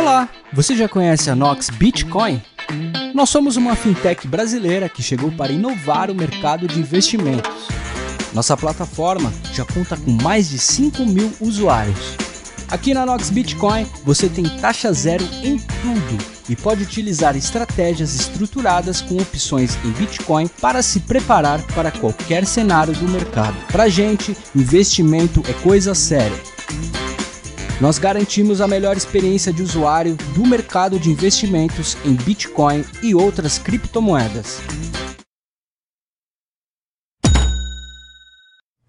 Olá, você já conhece a Nox Bitcoin? Nós somos uma fintech brasileira que chegou para inovar o mercado de investimentos. Nossa plataforma já conta com mais de 5 mil usuários. Aqui na Nox Bitcoin você tem taxa zero em tudo e pode utilizar estratégias estruturadas com opções em Bitcoin para se preparar para qualquer cenário do mercado. Para gente, investimento é coisa séria. Nós garantimos a melhor experiência de usuário do mercado de investimentos em Bitcoin e outras criptomoedas.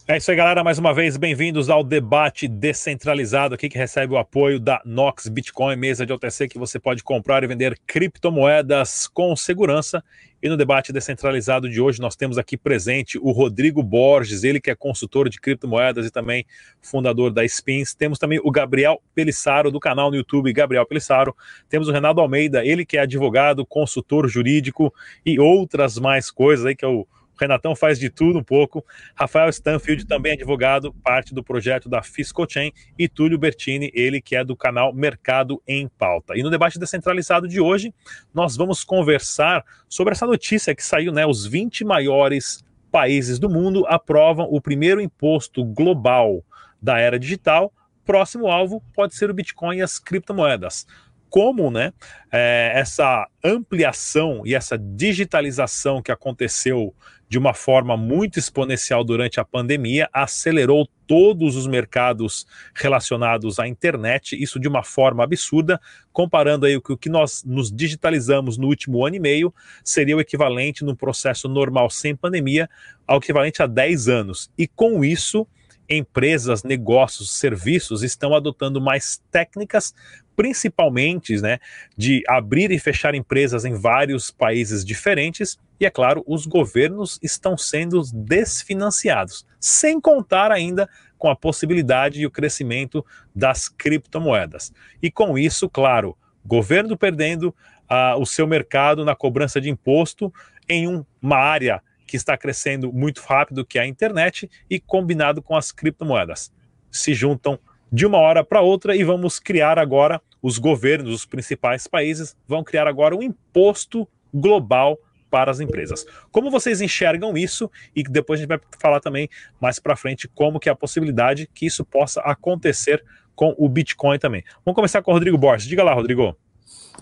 É isso aí, galera. Mais uma vez, bem-vindos ao debate descentralizado aqui que recebe o apoio da Nox Bitcoin, mesa de OTC que você pode comprar e vender criptomoedas com segurança. E no debate descentralizado de hoje, nós temos aqui presente o Rodrigo Borges, ele que é consultor de criptomoedas e também fundador da Spins. Temos também o Gabriel Pelissaro, do canal no YouTube Gabriel Pelissaro. Temos o Renato Almeida, ele que é advogado, consultor jurídico e outras mais coisas aí, que é o Renatão faz de tudo um pouco. Rafael Stanfield, também advogado, parte do projeto da Fiscochain. E Túlio Bertini, ele que é do canal Mercado em Pauta. E no debate descentralizado de hoje, nós vamos conversar sobre essa notícia que saiu, né? Os 20 maiores países do mundo aprovam o primeiro imposto global da era digital. Próximo alvo pode ser o Bitcoin e as criptomoedas como né, é, essa ampliação e essa digitalização que aconteceu de uma forma muito exponencial durante a pandemia acelerou todos os mercados relacionados à internet, isso de uma forma absurda, comparando aí o que, o que nós nos digitalizamos no último ano e meio, seria o equivalente num processo normal sem pandemia, ao equivalente a 10 anos. E com isso, empresas, negócios, serviços estão adotando mais técnicas principalmente né, de abrir e fechar empresas em vários países diferentes, e é claro, os governos estão sendo desfinanciados, sem contar ainda com a possibilidade e o crescimento das criptomoedas. E com isso, claro, governo perdendo uh, o seu mercado na cobrança de imposto em um, uma área que está crescendo muito rápido, que é a internet, e combinado com as criptomoedas. Se juntam de uma hora para outra e vamos criar agora, os governos, os principais países, vão criar agora um imposto global para as empresas. Como vocês enxergam isso e depois a gente vai falar também mais para frente como que é a possibilidade que isso possa acontecer com o Bitcoin também. Vamos começar com o Rodrigo Borges. Diga lá, Rodrigo.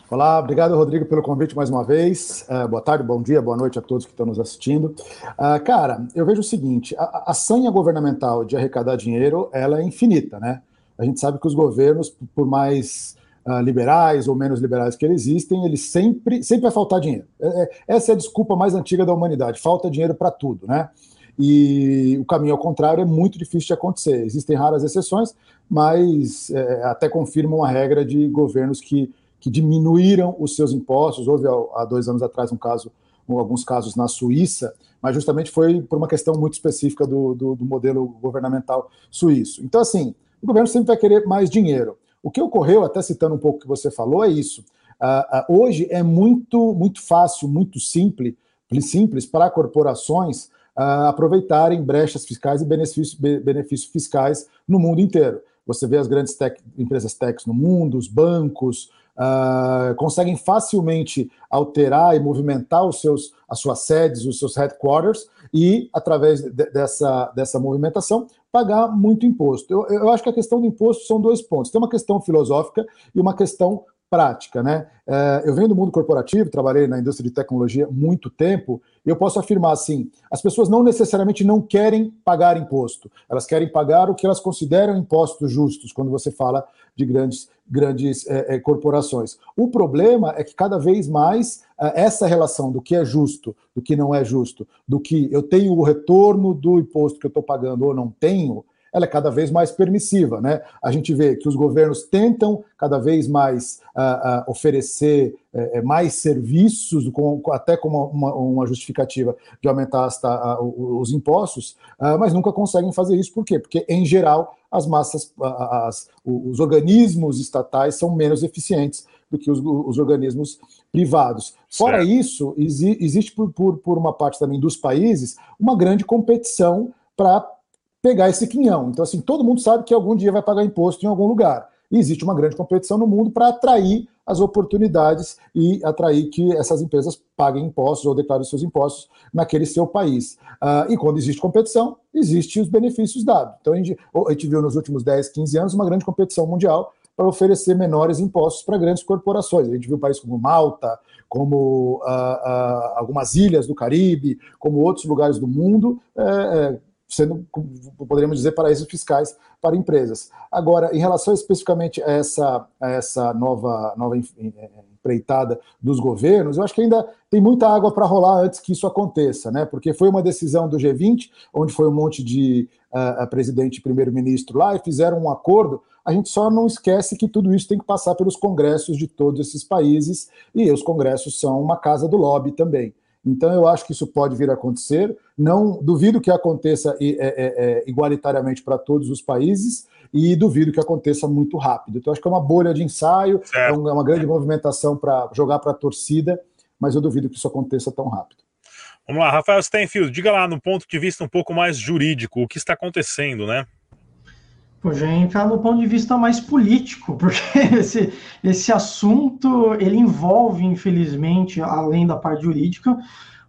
Olá, obrigado, Rodrigo, pelo convite mais uma vez. Uh, boa tarde, bom dia, boa noite a todos que estão nos assistindo. Uh, cara, eu vejo o seguinte: a, a sanha governamental de arrecadar dinheiro ela é infinita, né? A gente sabe que os governos, por mais uh, liberais ou menos liberais que existem, eles sempre, sempre vai faltar dinheiro. É, é, essa é a desculpa mais antiga da humanidade: falta dinheiro para tudo, né? E o caminho ao contrário é muito difícil de acontecer. Existem raras exceções, mas é, até confirmam a regra de governos que, que diminuíram os seus impostos. Houve há dois anos atrás um caso, alguns casos na Suíça, mas justamente foi por uma questão muito específica do, do, do modelo governamental suíço. Então, assim, o governo sempre vai querer mais dinheiro. O que ocorreu, até citando um pouco o que você falou, é isso. Uh, uh, hoje é muito, muito fácil, muito simples, simples para corporações uh, aproveitarem brechas fiscais e benefícios, benefícios fiscais no mundo inteiro. Você vê as grandes tech, empresas techs no mundo, os bancos, uh, conseguem facilmente alterar e movimentar os seus, as suas sedes, os seus headquarters, e, através de, dessa, dessa movimentação, pagar muito imposto. Eu, eu acho que a questão do imposto são dois pontos. Tem uma questão filosófica e uma questão prática, né? É, eu venho do mundo corporativo, trabalhei na indústria de tecnologia muito tempo, e eu posso afirmar assim: as pessoas não necessariamente não querem pagar imposto, elas querem pagar o que elas consideram impostos justos, quando você fala de grandes, grandes é, é, corporações. O problema é que cada vez mais é, essa relação do que é justo, do que não é justo, do que eu tenho o retorno do imposto que eu estou pagando ou não tenho, ela é cada vez mais permissiva. Né? A gente vê que os governos tentam cada vez mais uh, uh, oferecer uh, mais serviços, com, até como uma, uma, justificativa de aumentar as, os impostos, mas nunca conseguem fazer isso. Por quê? Porque, em geral, as massas, as, os organismos estatais são menos eficientes do que os, os organismos privados. Fora certo. isso, exi, existe por, por, por uma parte também dos países uma grande competição para pegar esse quinhão. Então, assim, todo mundo sabe que algum dia vai pagar imposto em algum lugar. e existe uma grande competição no mundo para atrair as oportunidades e atrair que essas empresas paguem impostos ou declarem seus impostos naquele seu país. Uh, e quando existe competição, existem os benefícios dados. Então a gente, a gente viu nos últimos 10, 15 anos uma grande competição mundial para oferecer menores impostos para grandes corporações. A gente viu países como Malta, como uh, uh, algumas ilhas do Caribe, como outros lugares do mundo, é, é, sendo, poderíamos dizer, paraísos fiscais para empresas. Agora, em relação especificamente a essa, a essa nova, nova empreitada dos governos, eu acho que ainda tem muita água para rolar antes que isso aconteça, né? Porque foi uma decisão do G20, onde foi um monte de uh, presidente e primeiro-ministro lá e fizeram um acordo. A gente só não esquece que tudo isso tem que passar pelos congressos de todos esses países, e os congressos são uma casa do lobby também. Então, eu acho que isso pode vir a acontecer. Não duvido que aconteça é, é, é, igualitariamente para todos os países e duvido que aconteça muito rápido. Então, acho que é uma bolha de ensaio, é uma grande movimentação para jogar para a torcida, mas eu duvido que isso aconteça tão rápido. Vamos lá, Rafael Stenfield, diga lá no ponto de vista um pouco mais jurídico, o que está acontecendo, né? Pô, já entrar no ponto de vista mais político, porque esse, esse assunto ele envolve, infelizmente, além da parte jurídica,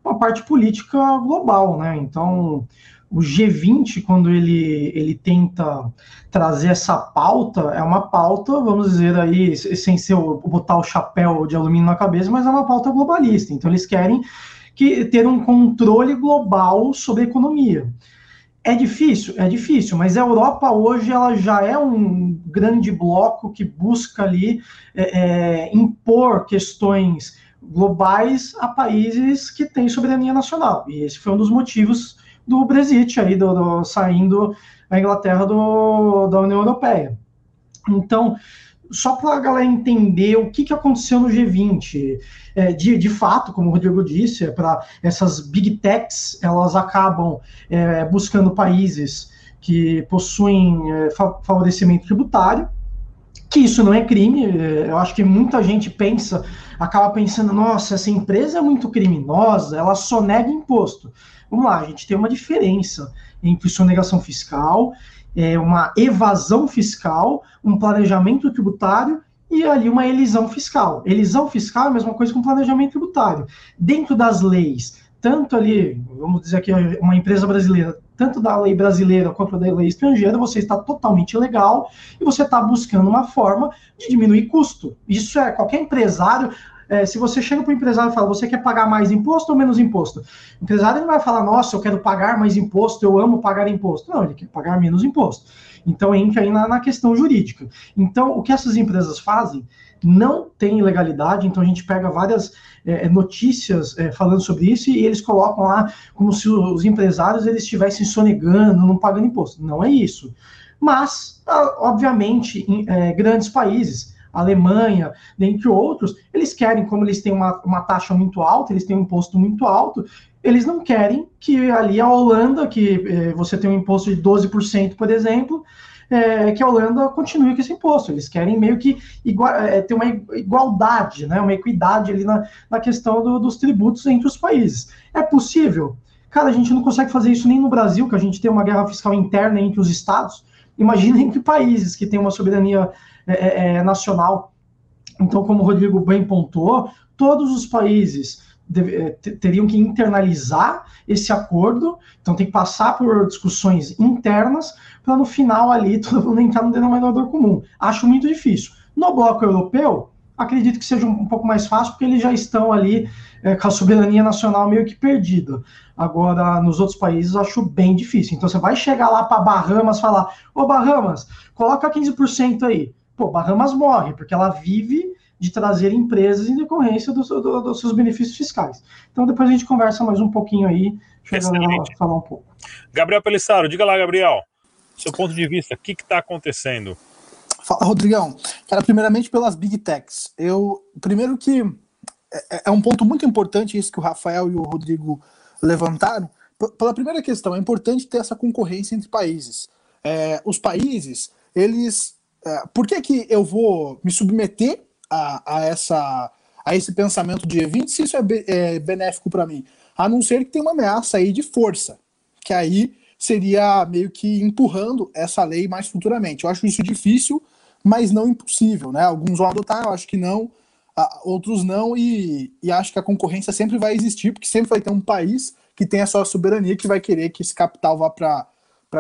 uma parte política global, né? Então, o G20, quando ele, ele tenta trazer essa pauta, é uma pauta, vamos dizer aí, sem ser botar o chapéu de alumínio na cabeça, mas é uma pauta globalista. Então, eles querem que, ter um controle global sobre a economia. É difícil? É difícil, mas a Europa hoje ela já é um grande bloco que busca ali é, é, impor questões globais a países que têm soberania nacional. E esse foi um dos motivos do Brexit, aí, do, do saindo a Inglaterra do, da União Europeia. Então, só para a galera entender o que, que aconteceu no G20. É, de, de fato, como o Rodrigo disse, é para essas big techs, elas acabam é, buscando países que possuem é, favorecimento tributário, que isso não é crime. É, eu acho que muita gente pensa, acaba pensando, nossa, essa empresa é muito criminosa, ela só nega imposto. Vamos lá, a gente tem uma diferença entre sonegação fiscal é, uma evasão fiscal, um planejamento tributário e ali uma elisão fiscal. Elisão fiscal é a mesma coisa que um planejamento tributário. Dentro das leis, tanto ali, vamos dizer que uma empresa brasileira, tanto da lei brasileira quanto da lei estrangeira, você está totalmente legal e você está buscando uma forma de diminuir custo. Isso é qualquer empresário é, se você chega para o empresário e fala, você quer pagar mais imposto ou menos imposto? O empresário não vai falar, nossa, eu quero pagar mais imposto, eu amo pagar imposto. Não, ele quer pagar menos imposto. Então entra aí na, na questão jurídica. Então, o que essas empresas fazem não tem legalidade, então a gente pega várias é, notícias é, falando sobre isso e eles colocam lá como se os empresários eles estivessem sonegando, não pagando imposto. Não é isso. Mas, ah, obviamente, em é, grandes países, Alemanha, dentre outros, eles querem, como eles têm uma, uma taxa muito alta, eles têm um imposto muito alto, eles não querem que ali a Holanda, que eh, você tem um imposto de 12%, por exemplo, é, que a Holanda continue com esse imposto. Eles querem meio que igual, é, ter uma igualdade, né, uma equidade ali na, na questão do, dos tributos entre os países. É possível? Cara, a gente não consegue fazer isso nem no Brasil, que a gente tem uma guerra fiscal interna entre os estados. Imagina entre países que têm uma soberania é, é, é, nacional. Então, como o Rodrigo bem pontuou, todos os países é, teriam que internalizar esse acordo, então tem que passar por discussões internas para no final ali todo mundo entrar no denominador comum. Acho muito difícil. No bloco europeu, acredito que seja um, pouco mais fácil, porque eles já estão ali é, com a soberania nacional meio que perdida. Agora, nos outros países, acho bem difícil. Então, você vai chegar lá para Bahamas falar: Ô Bahamas, coloca 15% aí pô, Bahamas morre, porque ela vive de trazer empresas em decorrência do, do, dos seus benefícios fiscais. Então depois a gente conversa mais um pouquinho aí, deixa eu falar um pouco. Gabriel Pelissaro, diga lá, Gabriel, seu ponto de vista, o que está acontecendo? Fala, Rodrigão. Cara, primeiramente pelas Big Techs. Eu, primeiro que é, é um ponto muito importante isso que o Rafael e o Rodrigo levantaram. P pela primeira questão, é importante ter essa concorrência entre países. É, os países, eles é, por que, que eu vou me submeter a, a, essa, a esse pensamento de G20 se isso é, be, é benéfico para mim? A não ser que tenha uma ameaça aí de força, que aí seria meio que empurrando essa lei mais futuramente. Eu acho isso difícil, mas não impossível, né? Alguns vão adotar, eu acho que não, outros não, e, e acho que a concorrência sempre vai existir, porque sempre vai ter um país que tem a sua soberania que vai querer que esse capital vá para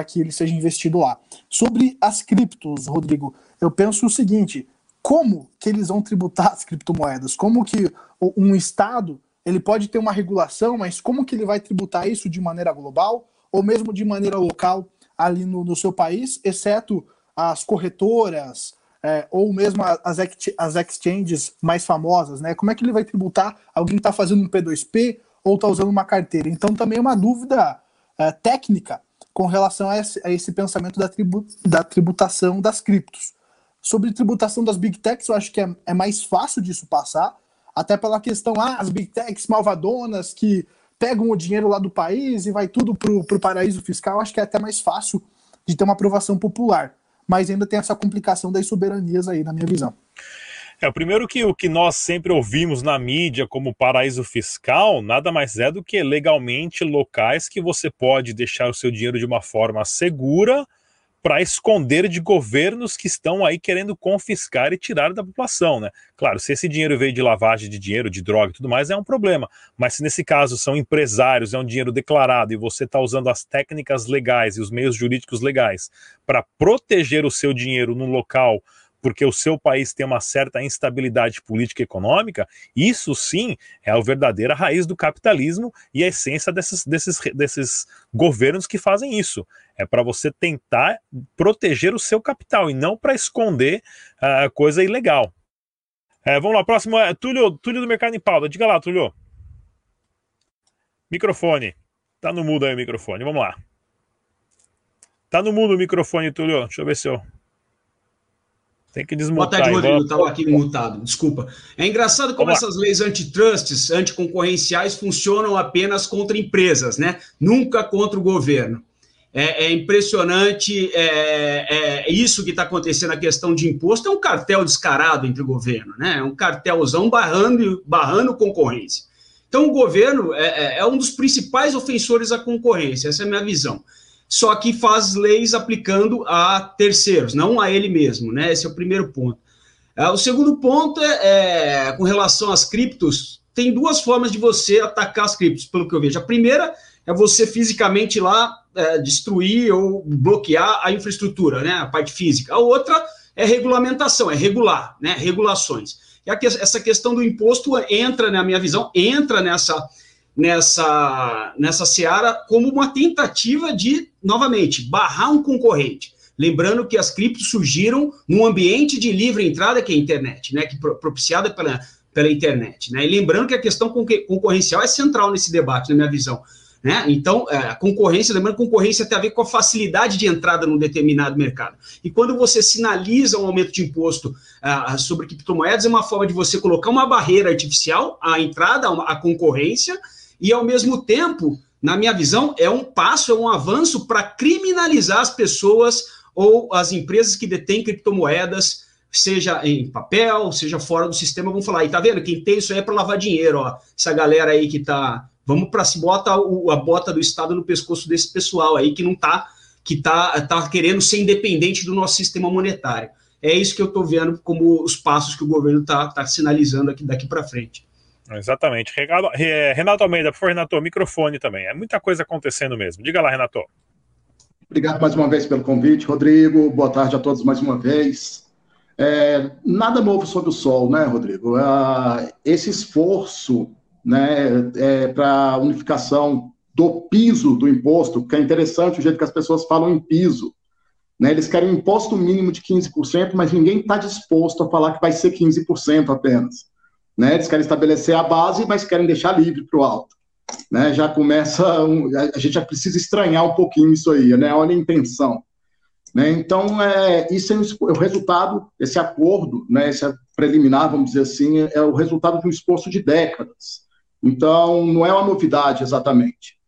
que ele seja investido lá. Sobre as criptos, Rodrigo, eu penso o seguinte: como que eles vão tributar as criptomoedas? Como que um Estado ele pode ter uma regulação, mas como que ele vai tributar isso de maneira global ou mesmo de maneira local ali no, no seu país, exceto as corretoras, é, ou mesmo as, as exchanges mais famosas, né? Como é que ele vai tributar alguém que está fazendo um P2P ou está usando uma carteira? Então também é uma dúvida é, técnica com relação a esse, a esse pensamento da, tribu, da, tributação das criptos. Sobre tributação das big techs, eu acho que é, é mais fácil disso passar, até pela questão, ah, as big techs malvadonas que pegam o dinheiro lá do país e vai tudo para o paraíso fiscal, acho que é até mais fácil de ter uma aprovação popular mas ainda tem essa complicação das soberanias aí, na minha visão. É, o primeiro que o que nós sempre ouvimos na mídia como paraíso fiscal nada mais é do que legalmente locais que você pode deixar o seu dinheiro de uma forma segura para esconder de governos que estão aí querendo confiscar e tirar da população, né? Claro, se esse dinheiro veio de lavagem de dinheiro, de droga e tudo mais, é um problema. Mas se nesse caso são empresários, é um dinheiro declarado e você está usando as técnicas legais e os meios jurídicos legais para proteger o seu dinheiro num local porque o seu país tem uma certa instabilidade política e econômica, isso sim é a verdadeira raiz do capitalismo e a essência desses, desses, desses governos que fazem isso. É para você tentar proteger o seu capital e não para esconder uh, coisa ilegal. É, vamos lá, próximo é Túlio, Túlio do Mercado em Pauta. Diga lá, Túlio. Microfone. Tá no mudo aí o microfone. Vamos lá. Tá no mudo o microfone, Túlio. Deixa eu ver se eu. Tem que desmutar. Boa tarde, Rodrigo. Estava aqui mutado, desculpa. É engraçado como essas leis antitrusts, anticoncorrenciais, funcionam apenas contra empresas, né? Nunca contra o governo. É, é impressionante é, é, isso que está acontecendo, a questão de imposto é um cartel descarado entre o governo, né? É um cartelzão barrando, barrando concorrência. Então, o governo é, é, é um dos principais ofensores à concorrência, essa é a minha visão só que faz leis aplicando a terceiros, não a ele mesmo, né? Esse é o primeiro ponto. É, o segundo ponto é, é, com relação às criptos, tem duas formas de você atacar as criptos, pelo que eu vejo. A primeira é você fisicamente lá é, destruir ou bloquear a infraestrutura, né? A parte física. A outra é regulamentação, é regular, né? Regulações. E aqui, essa questão do imposto entra, na minha visão, entra nessa nessa, nessa seara como uma tentativa de, novamente, barrar um concorrente. Lembrando que as criptos surgiram num ambiente de livre entrada, que é a internet, né, que propiciada pela, pela internet. Né? E lembrando que a questão concorrencial é central nesse debate, na minha visão. Né? Então, é, a concorrência, lembrando que concorrência tem a ver com a facilidade de entrada num determinado mercado. E quando você sinaliza um aumento de imposto uh, sobre criptomoedas, é uma forma de você colocar uma barreira artificial à entrada, à concorrência, e, ao mesmo tempo, na minha visão, é um passo, é um avanço para criminalizar as pessoas ou as empresas que detêm criptomoedas, seja em papel, seja fora do sistema, vão falar, e tá vendo, quem tem isso aí é para lavar dinheiro, ó, essa galera aí que tá, vamos para se bota o, a bota do Estado no pescoço desse pessoal aí que não tá, que tá, tá querendo ser independente do nosso sistema monetário. É isso que eu estou vendo como os passos que o governo está tá sinalizando aqui daqui para frente. Exatamente. Renato Almeida, por favor, Renato, microfone também. É muita coisa acontecendo mesmo. Diga lá, Renato. Obrigado mais uma vez pelo convite, Rodrigo. Boa tarde a todos mais uma vez. É, nada novo sob o sol, né, Rodrigo? É, esse esforço né, é, para unificação do piso do imposto, que é interessante o jeito que as pessoas falam em piso. Né, eles querem um imposto mínimo de 15%, mas ninguém está disposto a falar que vai ser 15% apenas. Né? Eles querem estabelecer a base, mas querem deixar livre para o alto. Né? Já começa, um, a gente já precisa estranhar um pouquinho isso aí, né? Olha a intenção. Né? Então, é, isso é o resultado, esse acordo, né, esse preliminar, vamos dizer assim, é o resultado de um esforço de décadas. Então, não é uma novidade exatamente.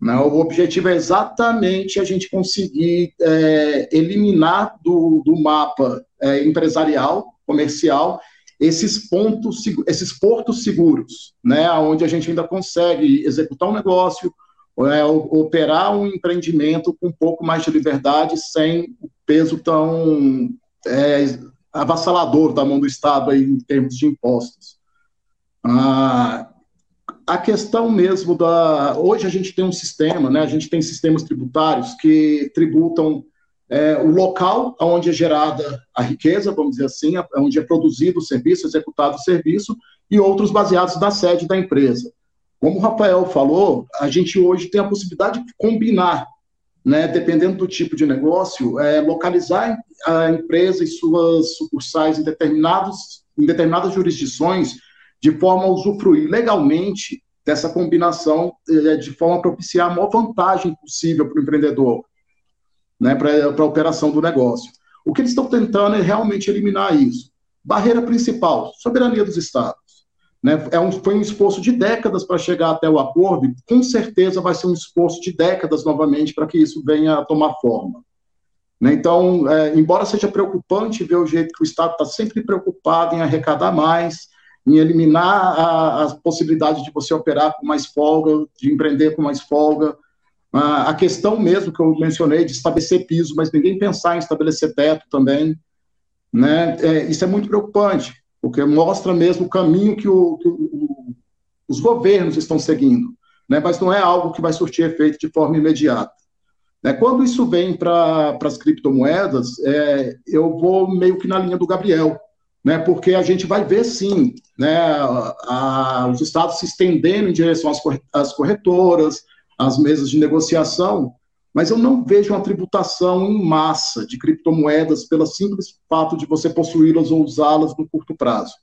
Né? O objetivo é exatamente a gente conseguir é, eliminar do, do mapa é, empresarial, comercial, esses pontos, esses portos seguros, né, onde a gente ainda consegue executar um negócio, é, operar um empreendimento com um pouco mais de liberdade, sem o peso tão é, avassalador da mão do Estado aí, em termos de impostos. Ah, a questão mesmo da. Hoje a gente tem um sistema, né? A gente tem sistemas tributários que tributam é, o local onde é gerada a riqueza, vamos dizer assim, onde é produzido o serviço, executado o serviço, e outros baseados na sede da empresa. Como o Rafael falou, a gente hoje tem a possibilidade de combinar, né, dependendo do tipo de negócio, é, localizar a empresa e suas sucursais em, determinados, em determinadas jurisdições de forma a usufruir legalmente dessa combinação, é, de forma a propiciar a maior vantagem possível para o empreendedor, né, para a operação do negócio. O que eles estão tentando é realmente eliminar isso. Barreira principal, soberania dos estados. Né? É um, foi um esforço de décadas para chegar até o acordo, e com certeza vai ser um esforço de décadas novamente para que isso venha a tomar forma. Né? Então, é, embora seja preocupante ver o jeito que o Estado está sempre preocupado em arrecadar mais, em eliminar a, a, possibilidade de você operar com mais folga, de empreender com mais folga, a, a questão mesmo que eu mencionei de estabelecer piso, mas ninguém pensar em estabelecer teto também, né? É, isso é muito preocupante porque mostra mesmo o caminho que, o, que o, os governos estão seguindo, né? mas não é algo que vai surtir efeito de forma imediata. Né? Quando isso vem para as criptomoedas, é, eu vou meio que na linha do Gabriel, né? porque a gente vai ver sim né, a, a, os estados se estendendo em direção às corretoras, às mesas de negociação, mas eu não vejo uma tributação em massa de criptomoedas pelo simples fato de você possuí-las ou usá-las no curto prazo.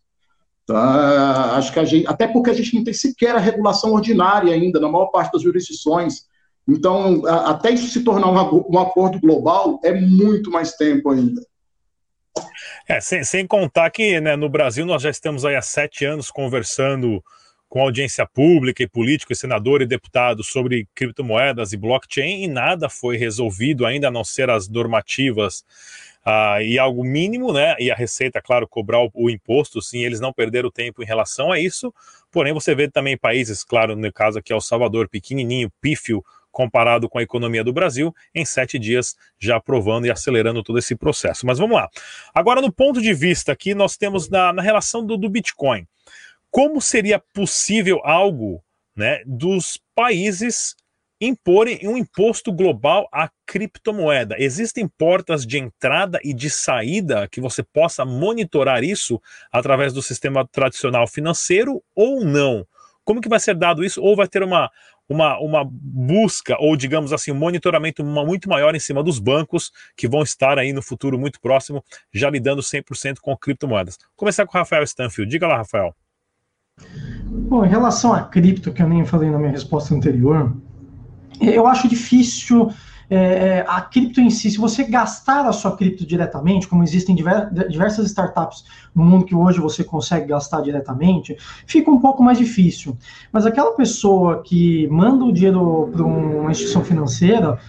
Tá? Acho que a gente, até porque a gente não tem sequer a regulação ordinária ainda na maior parte das jurisdições. Então, a, até isso se tornar um, um acordo global é muito mais tempo ainda. É, sem, sem contar que né, no Brasil nós já estamos aí há sete anos conversando com audiência pública e político, e senador e deputado sobre criptomoedas e blockchain e nada foi resolvido ainda a não ser as normativas uh, e algo mínimo, né? E a Receita, claro, cobrar o, o, imposto, sim, eles não perderam tempo em relação a isso. Porém, você vê também países, claro, no caso aqui é o Salvador, pequenininho, pífio, comparado com a economia do Brasil, em sete dias já aprovando e acelerando todo esse processo. Mas vamos lá. Agora, no ponto de vista aqui, nós temos na, na relação do, do Bitcoin como seria possível algo né, dos países imporem um imposto global à criptomoeda. Existem portas de entrada e de saída que você possa monitorar isso através do sistema tradicional financeiro ou não? Como que vai ser dado isso? Ou vai ter uma, uma, uma busca, ou digamos assim, um monitoramento muito maior em cima dos bancos que vão estar aí no futuro muito próximo, já lidando 100% com criptomoedas. Vou começar com o Rafael Stanfield. Diga lá, Rafael. Bom, em relação a cripto, que eu nem falei na minha resposta anterior, eu acho difícil é, é, a cripto em si, se você gastar a sua cripto diretamente, como existem diversas startups no mundo que hoje você consegue gastar diretamente, fica um pouco mais difícil. Mas aquela pessoa que manda o dinheiro para uma instituição financeira,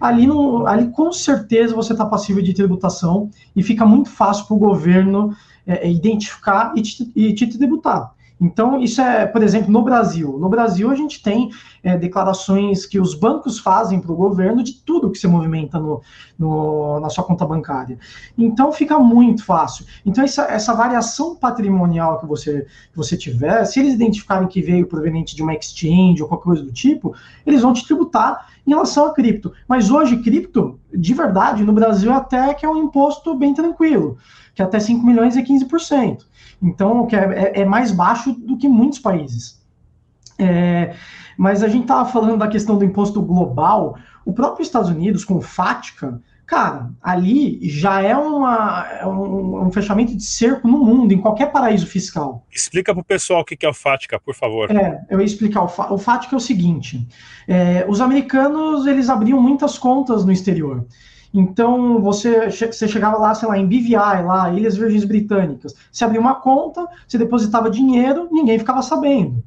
ali, ali com certeza você está passível de tributação e fica muito fácil para o governo é, identificar e te, e te tributar. Então, isso é, por exemplo, no Brasil. No Brasil, a gente tem é, declarações que os bancos fazem para o governo de tudo que se movimenta no, no, na sua conta bancária. Então, fica muito fácil. Então, essa, essa variação patrimonial que você, que você tiver, se eles identificarem que veio proveniente de uma exchange ou qualquer coisa do tipo, eles vão te tributar em relação a cripto. Mas hoje, cripto, de verdade, no Brasil até que é um imposto bem tranquilo, que é até 5 milhões e 15%. Então, que é, é, é mais baixo do que muitos países. É, mas a gente estava falando da questão do imposto global. O próprio Estados Unidos, com o FATCA, cara, ali já é, uma, é um, um, fechamento de cerco no mundo, em qualquer paraíso fiscal. Explica para o pessoal o que é o FATCA, por favor. É, eu ia explicar. O, Fa o FATCA é o seguinte: é, os americanos eles abriam muitas contas no exterior. Então, você, você chegava lá, sei lá, em BVI, lá, Ilhas Virgens Britânicas, você abria uma conta, você depositava dinheiro, ninguém ficava sabendo.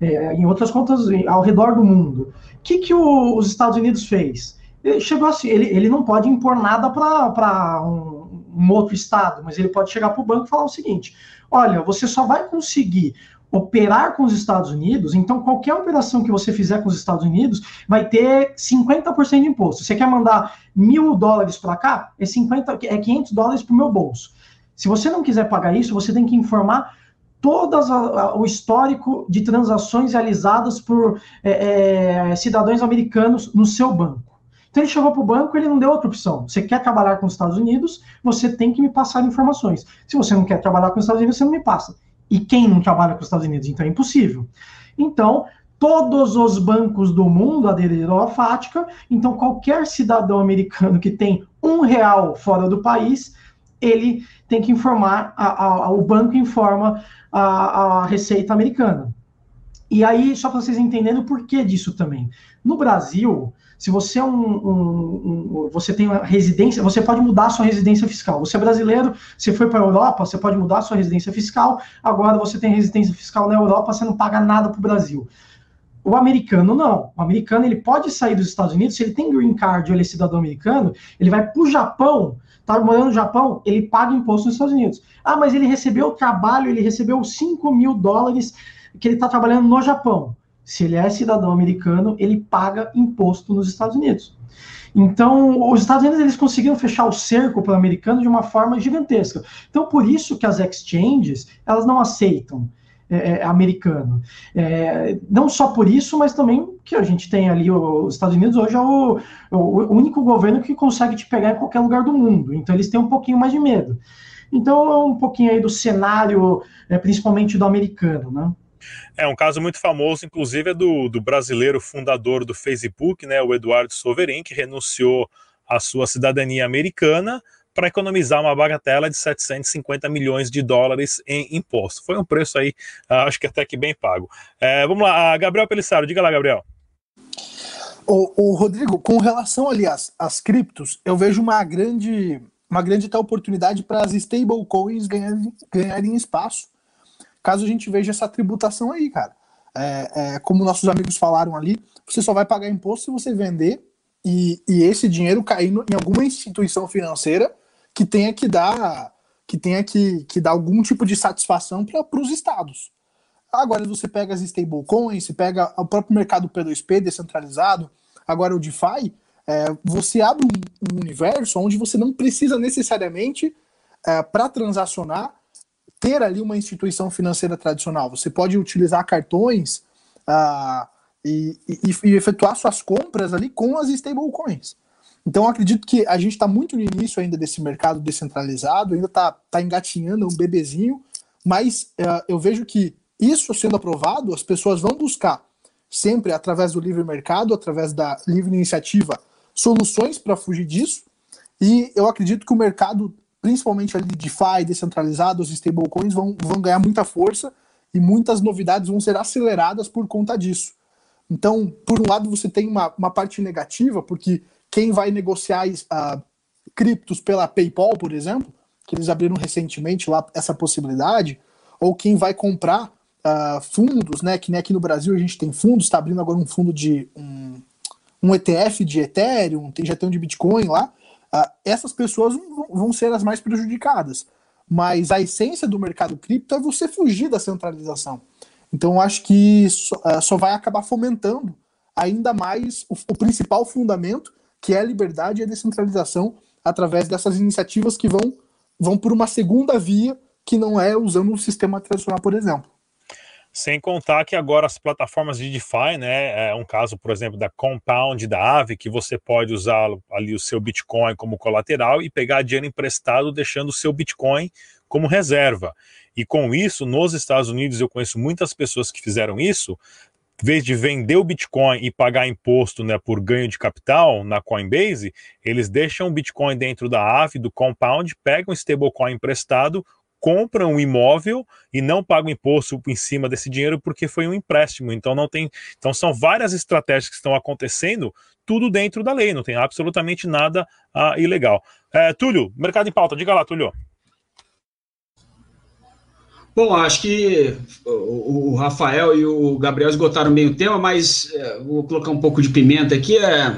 É, em outras contas ao redor do mundo. O que, que o, os Estados Unidos fez? Ele chegou assim, ele, ele não pode impor nada para um, um outro estado, mas ele pode chegar para o banco e falar o seguinte: olha, você só vai conseguir operar com os Estados Unidos, então qualquer operação que você fizer com os Estados Unidos vai ter 50% de imposto. Você quer mandar mil dólares para cá, é, 50, é 500 dólares para o meu bolso. Se você não quiser pagar isso, você tem que informar todas o histórico de transações realizadas por é, é, cidadãos americanos no seu banco. Então ele chegou para o banco, ele não deu outra opção. Você quer trabalhar com os Estados Unidos, você tem que me passar informações. Se você não quer trabalhar com os Estados Unidos, você não me passa. E quem não trabalha com os Estados Unidos? Então é impossível. Então, todos os bancos do mundo aderiram à FATCA, então qualquer cidadão americano que tem um real fora do país, ele tem que informar, a, a, o banco informa a, a Receita Americana. E aí, só para vocês entenderem o porquê disso também. No Brasil, se você é um, um, um, você tem uma residência, você pode mudar a sua residência fiscal. Você é brasileiro, você foi para a Europa, você pode mudar a sua residência fiscal. Agora você tem residência fiscal na Europa, você não paga nada para o Brasil. O americano não. O americano ele pode sair dos Estados Unidos, se ele tem green card ou ele é cidadão americano, ele vai para o Japão, tá morando no Japão, ele paga imposto nos Estados Unidos. Ah, mas ele recebeu o trabalho, ele recebeu 5 mil dólares que ele está trabalhando no Japão se ele é cidadão americano, ele paga imposto nos Estados Unidos. Então, os Estados Unidos eles conseguiram fechar o cerco para o americano de uma forma gigantesca. Então, por isso que as exchanges elas não aceitam é, é americano. É, não só por isso, mas também que a gente tem ali os Estados Unidos hoje é o, o, único governo que consegue te pegar em qualquer lugar do mundo. Então, eles têm um pouquinho mais de medo. Então, é um pouquinho aí do cenário, é, principalmente do americano, né? É um caso muito famoso, inclusive, é do, do brasileiro fundador do Facebook, né, o Eduardo Soverin, que renunciou à sua cidadania americana para economizar uma bagatela de 750 milhões de dólares em imposto. Foi um preço aí, uh, acho que até que bem pago. É, vamos lá, uh, Gabriel Pelissaro, diga lá, Gabriel. O, o, Rodrigo, com relação ali às, às criptos, eu vejo uma grande, uma grande tal oportunidade para as stablecoins ganharem, ganharem espaço caso a gente veja essa tributação aí, cara. É, é, como nossos amigos falaram ali, você só vai pagar imposto se você vender e, e esse dinheiro cair no, em alguma instituição financeira que tenha que dar que tenha que, que dar algum tipo de satisfação para os estados. Agora você pega as stablecoins, você pega o próprio mercado P2P descentralizado, agora o DeFi, é, você abre um, um, universo onde você não precisa necessariamente é, para transacionar ter ali uma instituição financeira tradicional. Você pode utilizar cartões uh, e, e, e, efetuar suas compras ali com as stablecoins. Então, acredito que a gente está muito no início ainda desse mercado descentralizado, ainda está tá engatinhando um bebezinho, mas uh, eu vejo que isso sendo aprovado, as pessoas vão buscar sempre através do livre mercado, através da livre iniciativa, soluções para fugir disso. E eu acredito que o mercado principalmente ali de DeFi, descentralizado, os stablecoins vão, vão ganhar muita força e muitas novidades vão ser aceleradas por conta disso. Então, por um lado, você tem uma, uma parte negativa, porque quem vai negociar uh, criptos pela PayPal, por exemplo, que eles abriram recentemente lá essa possibilidade, ou quem vai comprar uh, fundos, né, que nem aqui no Brasil a gente tem fundos, está abrindo agora um fundo de um, um ETF de Ethereum, tem, já tem um de Bitcoin lá, Uh, essas pessoas vão ser as mais prejudicadas. Mas a essência do mercado cripto é você fugir da centralização. Então, eu acho que só, uh, só vai acabar fomentando ainda mais o, o, principal fundamento, que é a liberdade e a descentralização, através dessas iniciativas que vão, vão por uma segunda via, que não é usando um sistema tradicional, por exemplo. Sem contar que agora as plataformas de DeFi, né, é um caso, por exemplo, da Compound da Aave, que você pode usar ali o seu Bitcoin como colateral e pegar dinheiro emprestado deixando o seu Bitcoin como reserva. E com isso, nos Estados Unidos, eu conheço muitas pessoas que fizeram isso, em vez de vender o Bitcoin e pagar imposto né, por ganho de capital na Coinbase, eles deixam o Bitcoin dentro da Aave, do Compound, pegam o stablecoin emprestado, compram um imóvel e não pagam imposto em cima desse dinheiro porque foi um empréstimo. Então não tem. Então são várias estratégias que estão acontecendo, tudo dentro da lei, não tem absolutamente nada uh, ilegal. É, Túlio, mercado em pauta, diga lá, Túlio. Bom, acho que o, Rafael e o Gabriel esgotaram bem o tema, mas é, vou colocar um pouco de pimenta aqui. É,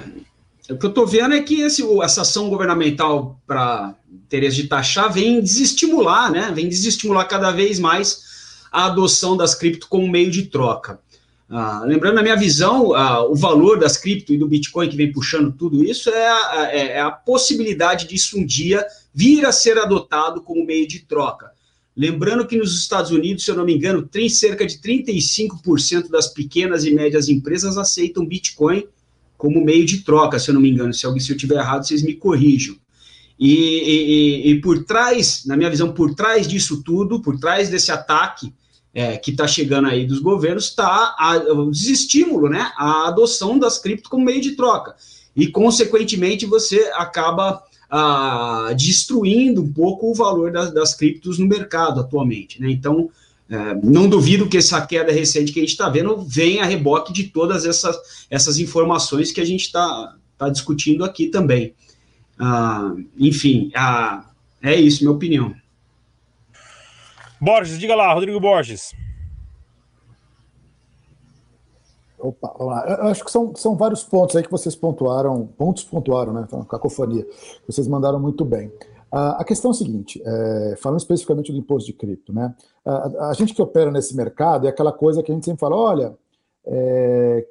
o que eu estou vendo é que esse, essa ação governamental para interesse de taxar vem desestimular, né? Vem desestimular cada vez mais a adoção das cripto como meio de troca. Ah, lembrando, na minha visão, ah, o valor das cripto e do Bitcoin que vem puxando tudo isso é a, é, é a possibilidade disso um dia vir a ser adotado como meio de troca. Lembrando que nos Estados Unidos, se eu não me engano, tem cerca de 35% das pequenas e médias empresas aceitam Bitcoin como meio de troca, se eu não me engano. Se, alguém, se eu estiver errado, vocês me corrijam. E, e, e, por trás, na minha visão, por trás disso tudo, por trás desse ataque é, que está chegando aí dos governos, está o desestímulo, né? A adoção das criptos como meio de troca. E, consequentemente, você acaba ah, destruindo um pouco o valor das, das criptos no mercado atualmente, né? Então, é, não duvido que essa queda recente que a gente está vendo venha a reboque de todas essas, essas informações que a gente está tá discutindo aqui também. Ah, enfim, ah, é isso, minha opinião. Borges, diga lá, Rodrigo Borges. Opa, vamos lá. Eu acho que são, são vários pontos aí que vocês pontuaram, pontos pontuaram, né? Então, cacofonia. Vocês mandaram muito bem. A questão é a seguinte, é, falando especificamente do imposto de cripto, né? A, a, gente que opera nesse mercado é aquela coisa que a gente sempre fala, olha, é,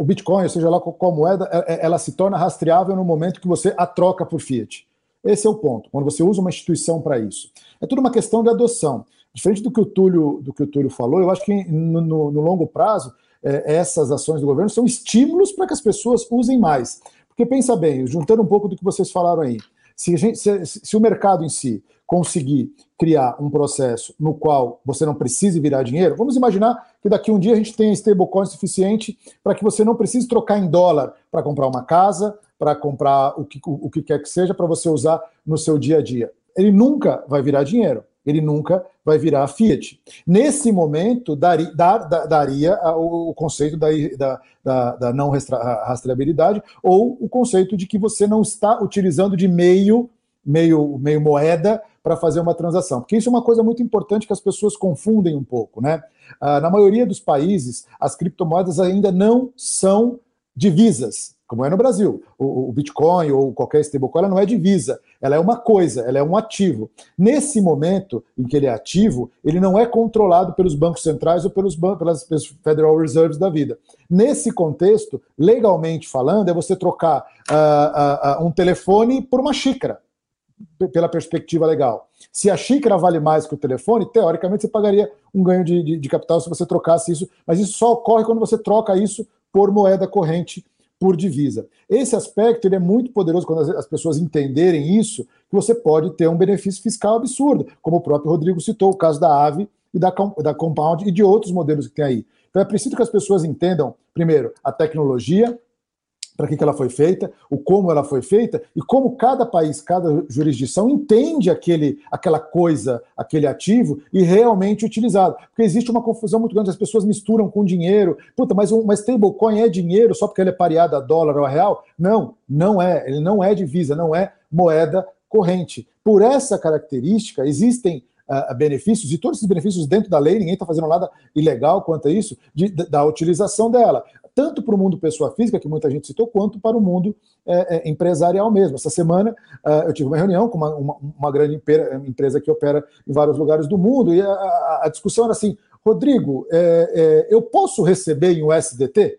o, Bitcoin, ou seja lá qual moeda, é, é, ela se torna rastreável no momento que você a troca por fiat. Esse é o ponto, quando você usa uma instituição para isso. É tudo uma questão de adoção. Diferente do que o Túlio, do que o Túlio falou, eu acho que no, no, no longo prazo, é, essas ações do governo são estímulos para que as pessoas usem mais. Porque pensa bem, juntando um pouco do que vocês falaram aí, se, gente, se, se, o mercado em si conseguir criar um processo no qual você não precise virar dinheiro, vamos imaginar que daqui um dia a gente tenha stablecoin suficiente para que você não precise trocar em dólar para comprar uma casa, para comprar o que, o, o que quer que seja, para você usar no seu dia a dia. Ele nunca vai virar dinheiro ele nunca vai virar Fiat. Nesse momento, daria, dar, daria o conceito da, da, da, não rastreabilidade ou o conceito de que você não está utilizando de meio, meio, meio moeda para fazer uma transação. Porque isso é uma coisa muito importante que as pessoas confundem um pouco. Né? Ah, na maioria dos países, as criptomoedas ainda não são divisas como é no Brasil. O, Bitcoin ou qualquer stablecoin, não é divisa, ela é uma coisa, ela é um ativo. Nesse momento em que ele é ativo, ele não é controlado pelos bancos centrais ou pelos pelas Federal Reserves da vida. Nesse contexto, legalmente falando, é você trocar uh, uh, uh, um telefone por uma xícara, pela perspectiva legal. Se a xícara vale mais que o telefone, teoricamente você pagaria um ganho de, de, de capital se você trocasse isso, mas isso só ocorre quando você troca isso por moeda corrente por divisa. Esse aspecto ele é muito poderoso quando as, as, pessoas entenderem isso, que você pode ter um benefício fiscal absurdo, como o próprio Rodrigo citou, o caso da AVE e da, da Compound e de outros modelos que tem aí. Então é preciso que as pessoas entendam, primeiro, a tecnologia, para que, que ela foi feita, o como ela foi feita e como cada país, cada jurisdição entende aquele, aquela coisa, aquele ativo e realmente utilizado. Porque existe uma confusão muito grande, as pessoas misturam com dinheiro. Puta, mas uma stablecoin é dinheiro só porque ele é pareado a dólar ou a real? Não, não é. Ele não é divisa, não é moeda corrente. Por essa característica, existem uh, benefícios, e todos esses benefícios dentro da lei, ninguém está fazendo nada ilegal quanto a isso, de, da utilização dela tanto para o mundo pessoa física, que muita gente citou, quanto para o mundo é, é, empresarial mesmo. Essa semana uh, eu tive uma reunião com uma, uma, uma grande empresa que opera em vários lugares do mundo, e a, a, a discussão era assim: Rodrigo, é, é eu posso receber em USDT?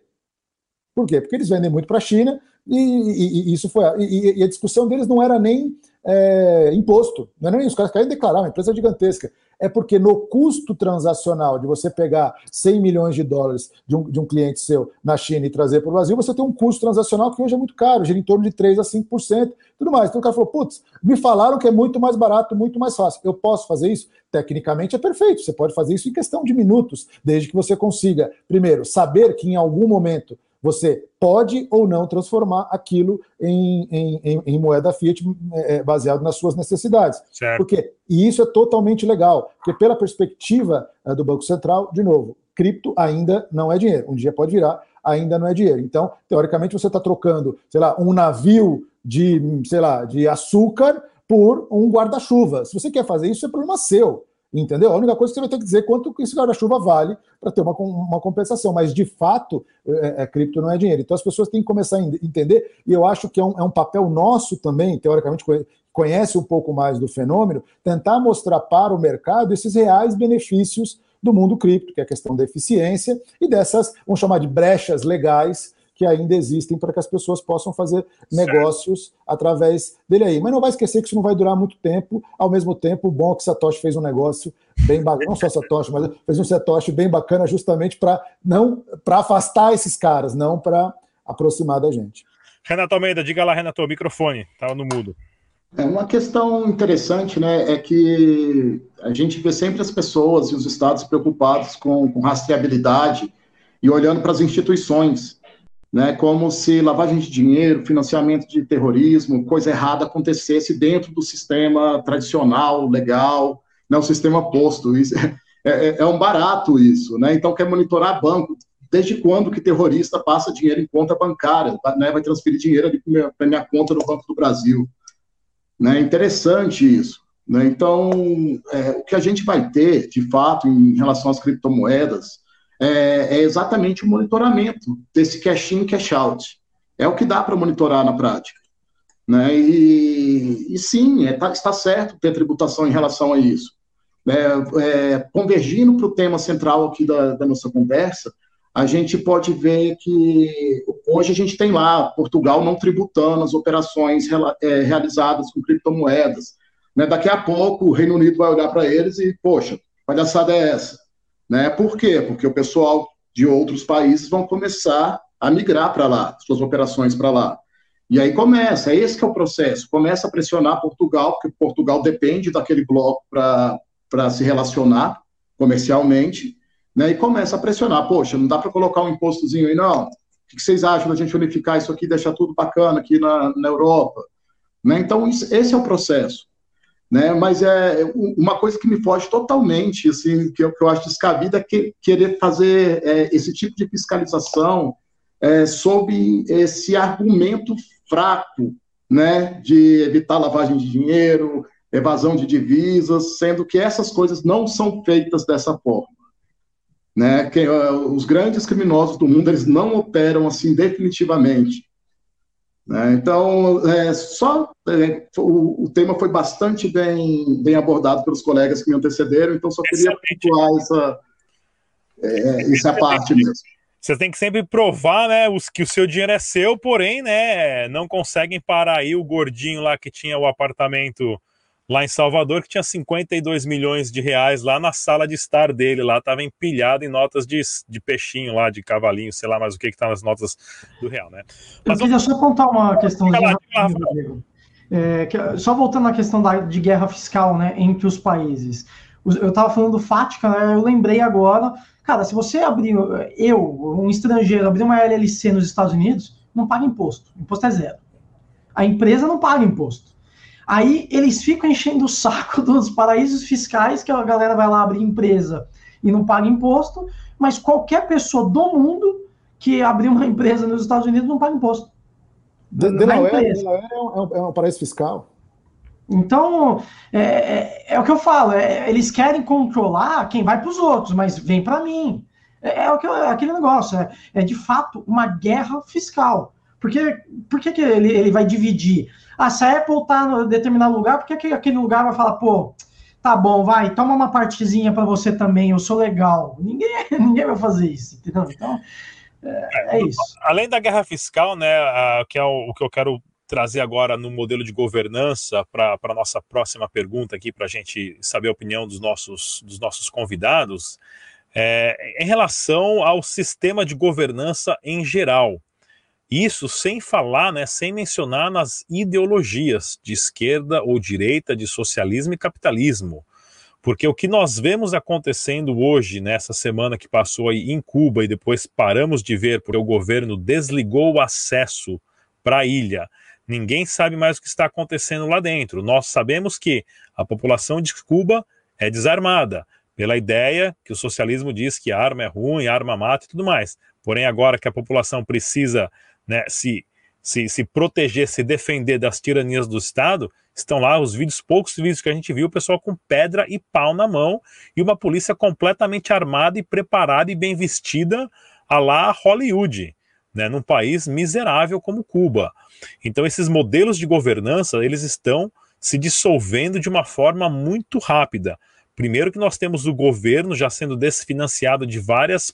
Por quê? Porque eles vendem muito para a China e, e, e, isso foi. E, e, a discussão deles não era nem é, imposto, não era nem os caras querem declarar, uma empresa gigantesca é porque no custo transacional de você pegar 100 milhões de dólares de um, de um cliente seu na China e trazer para o Brasil, você tem um custo transacional que hoje é muito caro, gira em torno de 3 a 5%, tudo mais. Então o cara falou, putz, me falaram que é muito mais barato, muito mais fácil. Eu posso fazer isso? Tecnicamente é perfeito, você pode fazer isso em questão de minutos, desde que você consiga, primeiro, saber que em algum momento você pode ou não transformar aquilo em, em, em moeda fiat é, baseado nas suas necessidades. Certo. Porque, e isso é totalmente legal, porque pela perspectiva é, do Banco Central, de novo, cripto ainda não é dinheiro. Um dia pode virar, ainda não é dinheiro. Então, teoricamente, você está trocando, sei lá, um navio de, sei lá, de açúcar por um guarda-chuva. Se você quer fazer isso, é problema seu. Entendeu? A única coisa que você vai ter que dizer é quanto esse guarda-chuva vale para ter uma, uma compensação, mas de fato, é, é, cripto não é dinheiro. Então as pessoas têm que começar a entender, e eu acho que é um, é um papel nosso também, teoricamente, conhece um pouco mais do fenômeno, tentar mostrar para o mercado esses reais benefícios do mundo cripto, que é a questão da eficiência e dessas, vamos chamar de brechas legais que ainda existem para que as pessoas possam fazer negócios através dele aí. Mas não vai esquecer que isso não vai durar muito tempo. Ao mesmo tempo, o bom é que Satoshi fez um negócio bem bacana, não só Satoshi, mas fez um Satoshi bem bacana justamente para não para afastar esses caras, não para aproximar da gente. Renato Almeida, diga lá, Renato, microfone, estava no mudo. É uma questão interessante, né? É que a gente vê sempre as pessoas e os estados preocupados com, com rastreabilidade e olhando para as instituições né, como se lavagem de dinheiro, financiamento de terrorismo, coisa errada acontecesse dentro do sistema tradicional, legal, né, o sistema posto. Isso é, é, é, um barato isso, né? Então quer monitorar banco. Desde quando que terrorista passa dinheiro em conta bancária, né, vai transferir dinheiro para minha, minha conta no Banco do Brasil? Né, interessante isso. Né? Então, é, o que a gente vai ter, de fato, em relação às criptomoedas, é, é exatamente o monitoramento desse cash in, cash out. É o que dá para monitorar na prática. Né? E, e sim, é, tá, está certo ter tributação em relação a isso. É, é, convergindo para o tema central aqui da, da, nossa conversa, a gente pode ver que hoje a gente tem lá Portugal não tributando as operações é, realizadas com criptomoedas. Né? Daqui a pouco o Reino Unido vai olhar para eles e, poxa, palhaçada é essa? Né? Por quê? Porque o pessoal de outros países vão começar a migrar para lá, suas operações para lá. E aí começa, é esse é o processo. Começa a pressionar Portugal, porque Portugal depende daquele bloco para se relacionar comercialmente, né? E começa a pressionar, poxa, não dá para colocar um impostozinho aí, não. O que vocês acham da gente unificar isso aqui, deixar tudo bacana aqui na, na Europa? Né? Então, isso, esse é o processo né? Mas é uma coisa que me foge totalmente, assim, que eu, que eu acho descabida é que, querer fazer é, esse tipo de fiscalização é, sob esse argumento fraco, né, de evitar lavagem de dinheiro, evasão de divisas, sendo que essas coisas não são feitas dessa forma. Né? Que, uh, os grandes criminosos do mundo eles não operam assim definitivamente. Né? Então, é, só é, o, o, tema foi bastante bem, bem abordado pelos colegas que me antecederam, então só queria pontuar essa, é, essa parte mesmo. Você tem que sempre provar, né, os, que o seu dinheiro é seu, porém, né, não conseguem parar aí o gordinho lá que tinha o apartamento lá em Salvador, que tinha 52 milhões de reais lá na sala de estar dele, lá estava empilhado em notas de, de peixinho lá, de cavalinho, sei lá mais o que que tá nas notas do real, né? Mas eu queria só contar uma questão é, que, só voltando à questão da, de guerra fiscal, né, entre os países. Eu estava falando do FATCA, né, eu lembrei agora, cara, se você abrir, eu, um estrangeiro, abrir uma LLC nos Estados Unidos, não paga imposto, imposto é zero. A empresa não paga imposto. Aí eles ficam enchendo o saco dos paraísos fiscais, que a galera vai lá abrir empresa e não paga imposto, mas qualquer pessoa do mundo que abrir uma empresa nos Estados Unidos não paga imposto. Delaware, Delaware é, um, é um paraíso fiscal. Então, é, é, é, o que eu falo, é, eles querem controlar quem vai para os outros, mas vem para mim. É, é, o que, é aquele negócio, é, é de fato uma guerra fiscal. Porque, por que, que ele, ele vai dividir? Ah, se a Apple tá em determinado lugar, por que, que aquele lugar vai falar, pô, tá bom, vai, toma uma partezinha para você também, eu sou legal. Ninguém, ninguém vai fazer isso, entendeu? Então, é, é isso. Além da guerra fiscal, né, que é o, o que eu quero trazer agora no modelo de governança para a nossa próxima pergunta aqui, para a gente saber a opinião dos nossos, dos nossos convidados, é, em relação ao sistema de governança em geral. Isso sem falar, né, sem mencionar nas ideologias de esquerda ou direita, de socialismo e capitalismo. Porque o que nós vemos acontecendo hoje, nessa semana que passou aí em Cuba, e depois paramos de ver porque o governo desligou o acesso para a ilha, ninguém sabe mais o que está acontecendo lá dentro. Nós sabemos que a população de Cuba é desarmada, pela ideia que o socialismo diz que arma é ruim, arma mata e tudo mais. Porém, agora que a população precisa né, se, se, se proteger, se defender das tiranias do Estado, estão lá os vídeos, poucos vídeos que a gente viu, o pessoal com pedra e pau na mão e uma polícia completamente armada e preparada e bem vestida a lá Hollywood, né, num país miserável como Cuba. Então esses modelos de governança, eles estão se dissolvendo de uma forma muito rápida. Primeiro que nós temos o governo já sendo desfinanciado de várias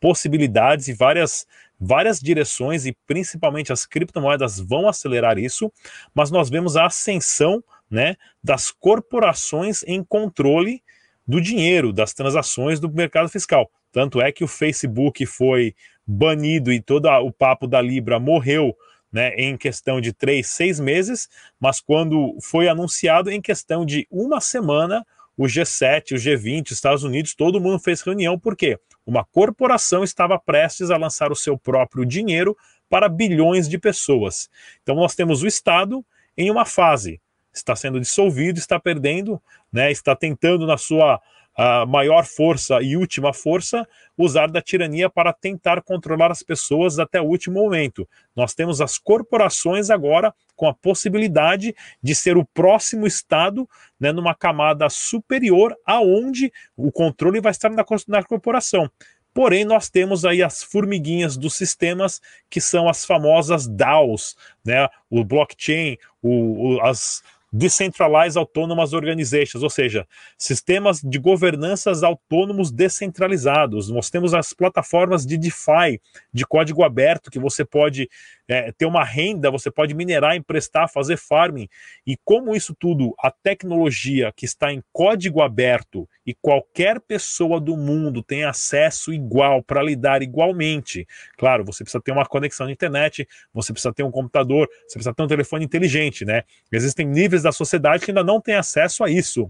possibilidades e várias várias direções e principalmente as criptomoedas vão acelerar isso, mas nós vemos a ascensão, né, das corporações em controle do dinheiro, das transações do mercado fiscal. Tanto é que o Facebook foi banido e todo o papo da Libra morreu né, em questão de três, seis meses, mas quando foi anunciado, em questão de uma semana, o G7, o G20, os Estados Unidos, todo mundo fez reunião, por quê? Uma corporação estava prestes a lançar o seu próprio dinheiro para bilhões de pessoas. Então nós temos o Estado em uma fase, está sendo dissolvido, está perdendo, né, está tentando na sua a maior força e última força, usar da tirania para tentar controlar as pessoas até o último momento. Nós temos as corporações agora com a possibilidade de ser o próximo Estado né, numa camada superior, aonde o controle vai estar na, na corporação. Porém, nós temos aí as formiguinhas dos sistemas, que são as famosas DAOs, né? o blockchain, o, o, as, Decentralized Autonomous Organizations, ou seja, sistemas de governanças autônomos descentralizados. Nós temos as plataformas de DeFi, de código aberto, que você pode é, ter uma renda, você pode minerar, emprestar, fazer farming. E como isso tudo, a tecnologia que está em código aberto e qualquer pessoa do mundo tem acesso igual para lidar igualmente. Claro, você precisa ter uma conexão de internet, você precisa ter um computador, você precisa ter um telefone inteligente, né? Existem níveis da sociedade que ainda não têm acesso a isso.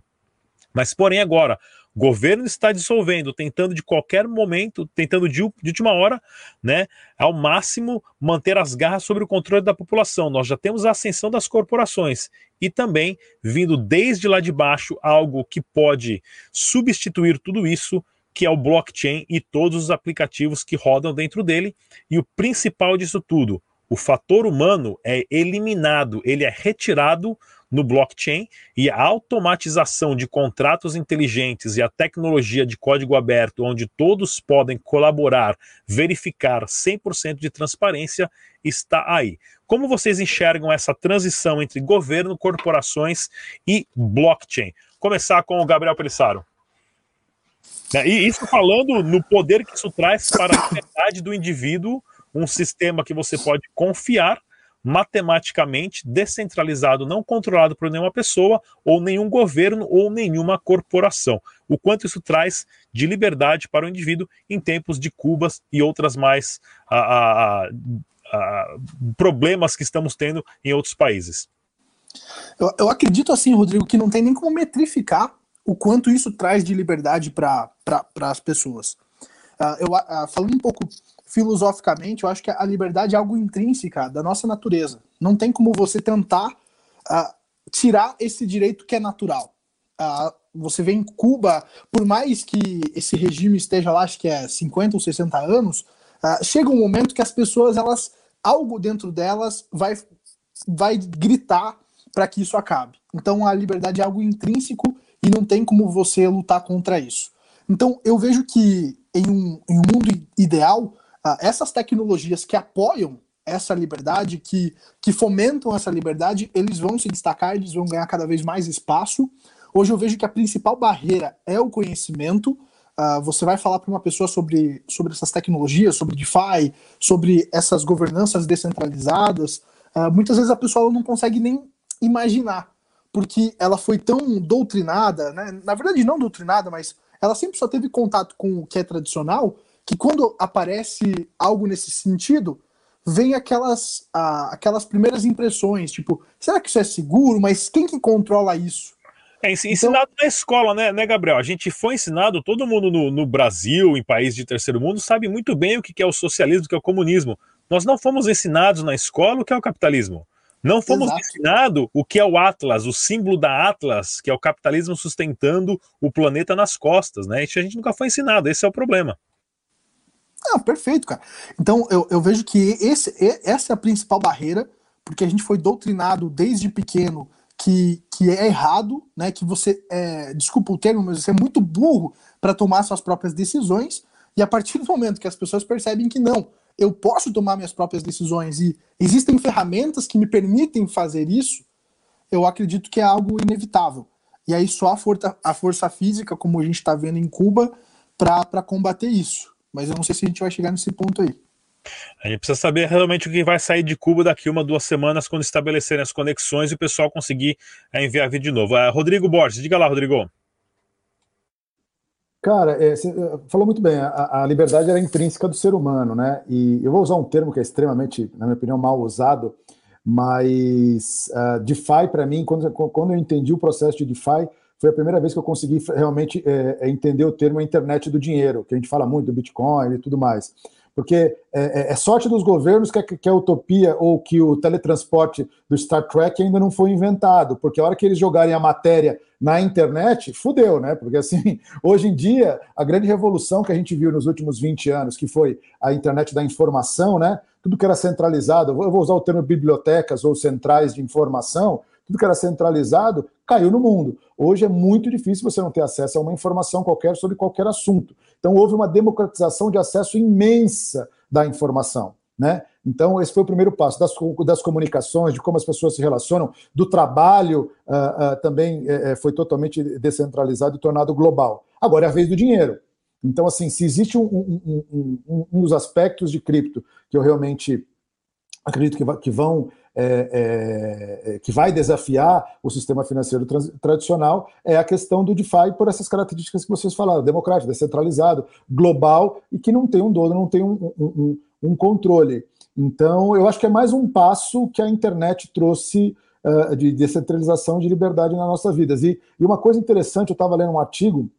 Mas, porém, agora, o governo está dissolvendo, tentando de qualquer momento, tentando de, de última hora, né, ao máximo manter as garras sobre o controle da população. Nós já temos a ascensão das corporações e também vindo desde lá de baixo algo que pode substituir tudo isso, que é o blockchain e todos os aplicativos que rodam dentro dele. E o principal disso tudo, o fator humano é eliminado, ele é retirado no blockchain e a automatização de contratos inteligentes e a tecnologia de código aberto, onde todos podem colaborar, verificar 100% de transparência, está aí. Como vocês enxergam essa transição entre governo, corporações e blockchain? Começar com o Gabriel Pelissaro. Né, e isso falando no poder que isso traz para a liberdade do indivíduo, um sistema que você pode confiar matematicamente descentralizado, não controlado por nenhuma pessoa, ou nenhum governo, ou nenhuma corporação. O quanto isso traz de liberdade para o indivíduo em tempos de Cubas e outras mais a, a, a, problemas que estamos tendo em outros países. Eu, eu acredito assim, Rodrigo, que não tem nem como metrificar o quanto isso traz de liberdade para pra, as pessoas. Uh, eu, uh, falando um pouco filosoficamente, eu acho que a liberdade é algo intrínseca da nossa natureza. Não tem como você tentar uh, tirar esse direito que é natural. Uh, você vê em Cuba, por mais que esse regime esteja lá, acho que é 50 ou 60 anos, uh, chega um momento que as pessoas, elas, algo dentro delas vai, vai gritar para que isso acabe. Então a liberdade é algo intrínseco e não tem como você lutar contra isso. Então eu vejo que em um, em um mundo ideal, uh, essas tecnologias que apoiam essa liberdade, que, que fomentam essa liberdade, eles vão se destacar, eles vão ganhar cada vez mais espaço. Hoje eu vejo que a principal barreira é o conhecimento. Uh, você vai falar para uma pessoa sobre, sobre essas tecnologias, sobre DeFi, sobre essas governanças descentralizadas. Uh, muitas vezes a pessoa não consegue nem imaginar, porque ela foi tão doutrinada, né? na verdade não doutrinada, mas ela sempre só teve contato com o que é tradicional, que quando aparece algo nesse sentido, vem aquelas, ah, aquelas primeiras impressões, tipo, será que isso é seguro? Mas quem que controla isso? É ensinado então... na escola, né, né, Gabriel? A gente foi ensinado, todo mundo no, no Brasil, em países de terceiro mundo, sabe muito bem o que é o socialismo, o que é o comunismo. Nós não fomos ensinados na escola o que é o capitalismo. Não fomos ensinados o que é o Atlas, o símbolo da Atlas, que é o capitalismo sustentando o planeta nas costas, né? Isso a gente nunca foi ensinado, esse é o problema. Ah, perfeito, cara. Então eu, eu vejo que esse, essa é a principal barreira, porque a gente foi doutrinado desde pequeno que, que é errado, né? Que você é, desculpa o termo, mas você é muito burro para tomar suas próprias decisões. E a partir do momento que as pessoas percebem que não, eu posso tomar minhas próprias decisões e existem ferramentas que me permitem fazer isso, eu acredito que é algo inevitável. E aí só a força, a força física, como a gente está vendo em Cuba, para combater isso. Mas eu não sei se a gente vai chegar nesse ponto aí. A gente precisa saber realmente o que vai sair de Cuba daqui uma, duas semanas, quando estabelecerem as conexões e o pessoal conseguir é, enviar vídeo de novo. Uh, Rodrigo Borges, diga lá, Rodrigo. Cara, é, você eh, falou muito bem, a, a, liberdade é intrínseca do ser humano, né? E eu vou usar um termo que é extremamente, na minha opinião, mal usado, mas uh, DeFi, para mim, quando, quando eu entendi o processo de DeFi, foi a primeira vez que eu consegui realmente é, entender o termo internet do dinheiro, que a gente fala muito do Bitcoin e tudo mais. Porque é, é, é sorte dos governos que a, que a utopia ou que o teletransporte do Star Trek ainda não foi inventado, porque a hora que eles jogarem a matéria na internet, fudeu, né? Porque assim, hoje em dia, a grande revolução que a gente viu nos últimos 20 anos, que foi a internet da informação, né? Tudo que era centralizado, eu vou usar o termo bibliotecas ou centrais de informação, tudo que era centralizado caiu no mundo. Hoje é muito difícil você não ter acesso a uma informação qualquer sobre qualquer assunto. Então houve uma democratização de acesso imensa da informação. Né? Então, esse foi o primeiro passo das, das comunicações, de como as pessoas se relacionam, do trabalho uh, uh, também uh, foi totalmente descentralizado e tornado global. Agora é a vez do dinheiro. Então, assim, se existe um, um, um, um dos aspectos de cripto que eu realmente acredito que, que vão é, é, que vai desafiar o sistema financeiro tradicional é a questão do DeFi por essas características que vocês falaram, democrático, descentralizado, global e que não tem um dono, não tem um, um, um controle. Então, eu acho que é mais um passo que a internet trouxe uh, de descentralização de liberdade nas nossas vidas. E, e uma coisa interessante, eu estava lendo um artigo,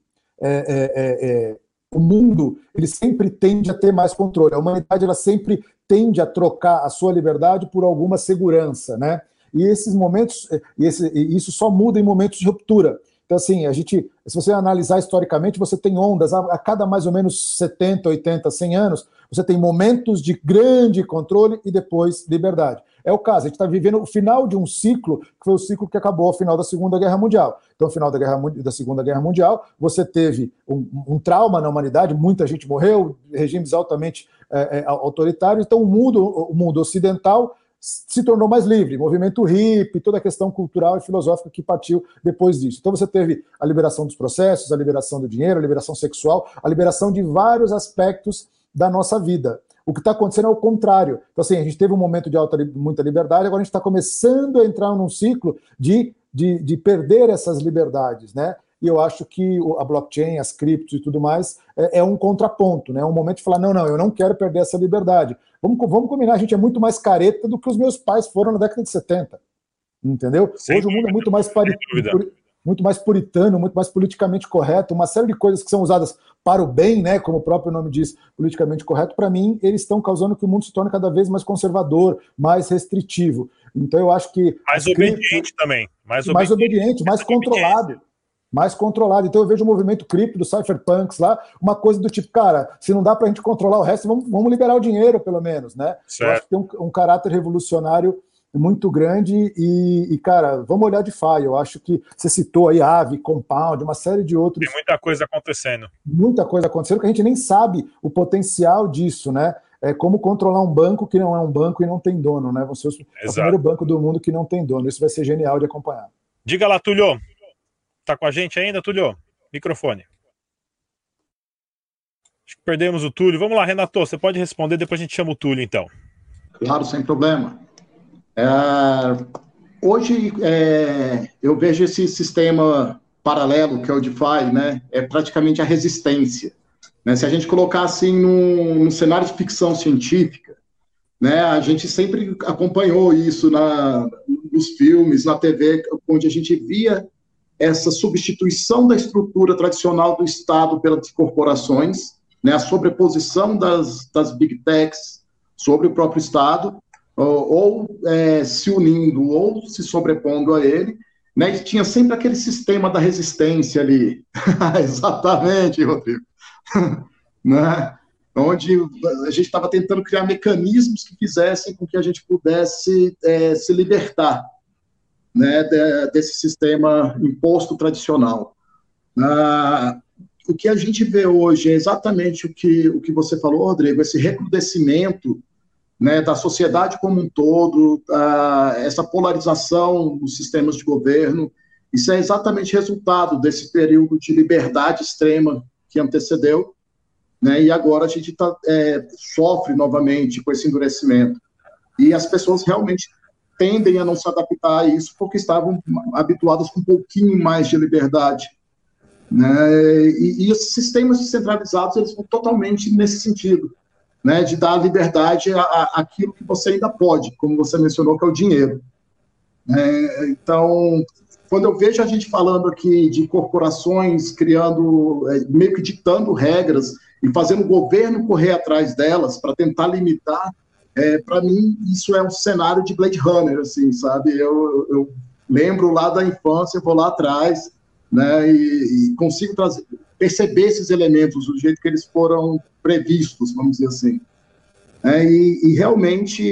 é, é, é, o mundo ele sempre tende a ter mais controle. A humanidade ela sempre tende a trocar a sua liberdade por alguma segurança, né? E esses momentos, e esse, e isso só muda em momentos de ruptura. Então, assim, a gente, se você analisar historicamente, você tem ondas a, a cada mais ou menos 70, 80, 100 anos, você tem momentos de grande controle e depois liberdade. É o caso, a gente está vivendo o final de um ciclo, que foi o ciclo que acabou ao final da Segunda Guerra Mundial. Então, no final da, Guerra, da Segunda Guerra Mundial, você teve um, um trauma na humanidade, muita gente morreu, regimes altamente é, é, autoritários, então o mundo, o mundo ocidental se tornou mais livre, movimento hippie, toda a questão cultural e filosófica que partiu depois disso. Então você teve a liberação dos processos, a liberação do dinheiro, a liberação sexual, a liberação de vários aspectos da nossa vida. O que está acontecendo é o contrário. Então, assim, a gente teve um momento de alta, muita liberdade, agora a gente está começando a entrar num ciclo de, de, de perder essas liberdades, né? E eu acho que a blockchain, as criptos e tudo mais é, é um contraponto, né? É um momento de falar: não, não, eu não quero perder essa liberdade. Vamos, vamos combinar, a gente é muito mais careta do que os meus pais foram na década de 70. Entendeu? Sem Hoje o mundo é muito mais parecido muito mais puritano, muito mais politicamente correto, uma série de coisas que são usadas para o bem, né, como o próprio nome diz, politicamente correto, para mim, eles estão causando que o mundo se torne cada vez mais conservador, mais restritivo. Então eu acho que mais obediente também, mais, mais obediente, mais controlado. Mais controlado. Então eu vejo o movimento cripto do cypherpunks lá, uma coisa do tipo, cara, se não dá para a gente controlar o resto, vamos, vamos liberar o dinheiro, pelo menos, né? Certo. Eu acho que tem um, um caráter revolucionário muito grande e, e, cara, vamos olhar de FI. Eu acho que você citou aí Ave, Compound, uma série de outros. Tem muita coisa acontecendo. Muita coisa acontecendo que a gente nem sabe o potencial disso, né? É como controlar um banco que não é um banco e não tem dono, né? Você é o primeiro banco do mundo que não tem dono. Isso vai ser genial de acompanhar. Diga lá, Tulio. Tá com a gente ainda, Tulio? Microfone. Acho que perdemos o Túlio. Vamos lá, Renato, você pode responder, depois a gente chama o Túlio, então. Claro, sem problema. É, hoje, é, eu vejo esse sistema paralelo, que é o DeFi, né, é praticamente a resistência. Né? Se a gente colocar assim num, num cenário de ficção científica, né, a gente sempre acompanhou isso na, nos filmes, na TV, onde a gente via essa substituição da estrutura tradicional do Estado pelas corporações, né, a sobreposição das, das big techs sobre o próprio Estado, ou, ou é, se unindo ou se sobrepondo a ele, né? E tinha sempre aquele sistema da resistência ali. Exatamente, Rodrigo. né? Onde a gente estava tentando criar mecanismos que fizessem com que a gente pudesse é, se libertar né, de, desse sistema imposto tradicional. Ah, o que a gente vê hoje é exatamente o que, o que você falou, Rodrigo, esse recrudescimento né, da sociedade como um todo, essa polarização dos sistemas de governo, isso é exatamente resultado desse período de liberdade extrema que antecedeu, né, e agora a gente tá, é, sofre novamente com esse endurecimento. E as pessoas realmente tendem a não se adaptar a isso porque estavam habituadas com um pouquinho mais de liberdade. Né? E, e sistemas descentralizados eles vão totalmente nesse sentido, né? de dar liberdade àquilo que você ainda pode, como você mencionou, que é o dinheiro. É, então, quando eu vejo a gente falando aqui de corporações criando, é, meio que ditando regras e fazendo o governo correr atrás delas para tentar limitar, é, para mim isso é um cenário de Blade Runner, assim, sabe? Eu, eu lembro lá da infância, vou lá atrás, né, e, e consigo trazer, perceber esses elementos do jeito que eles foram previstos, vamos dizer assim. É, e, e, realmente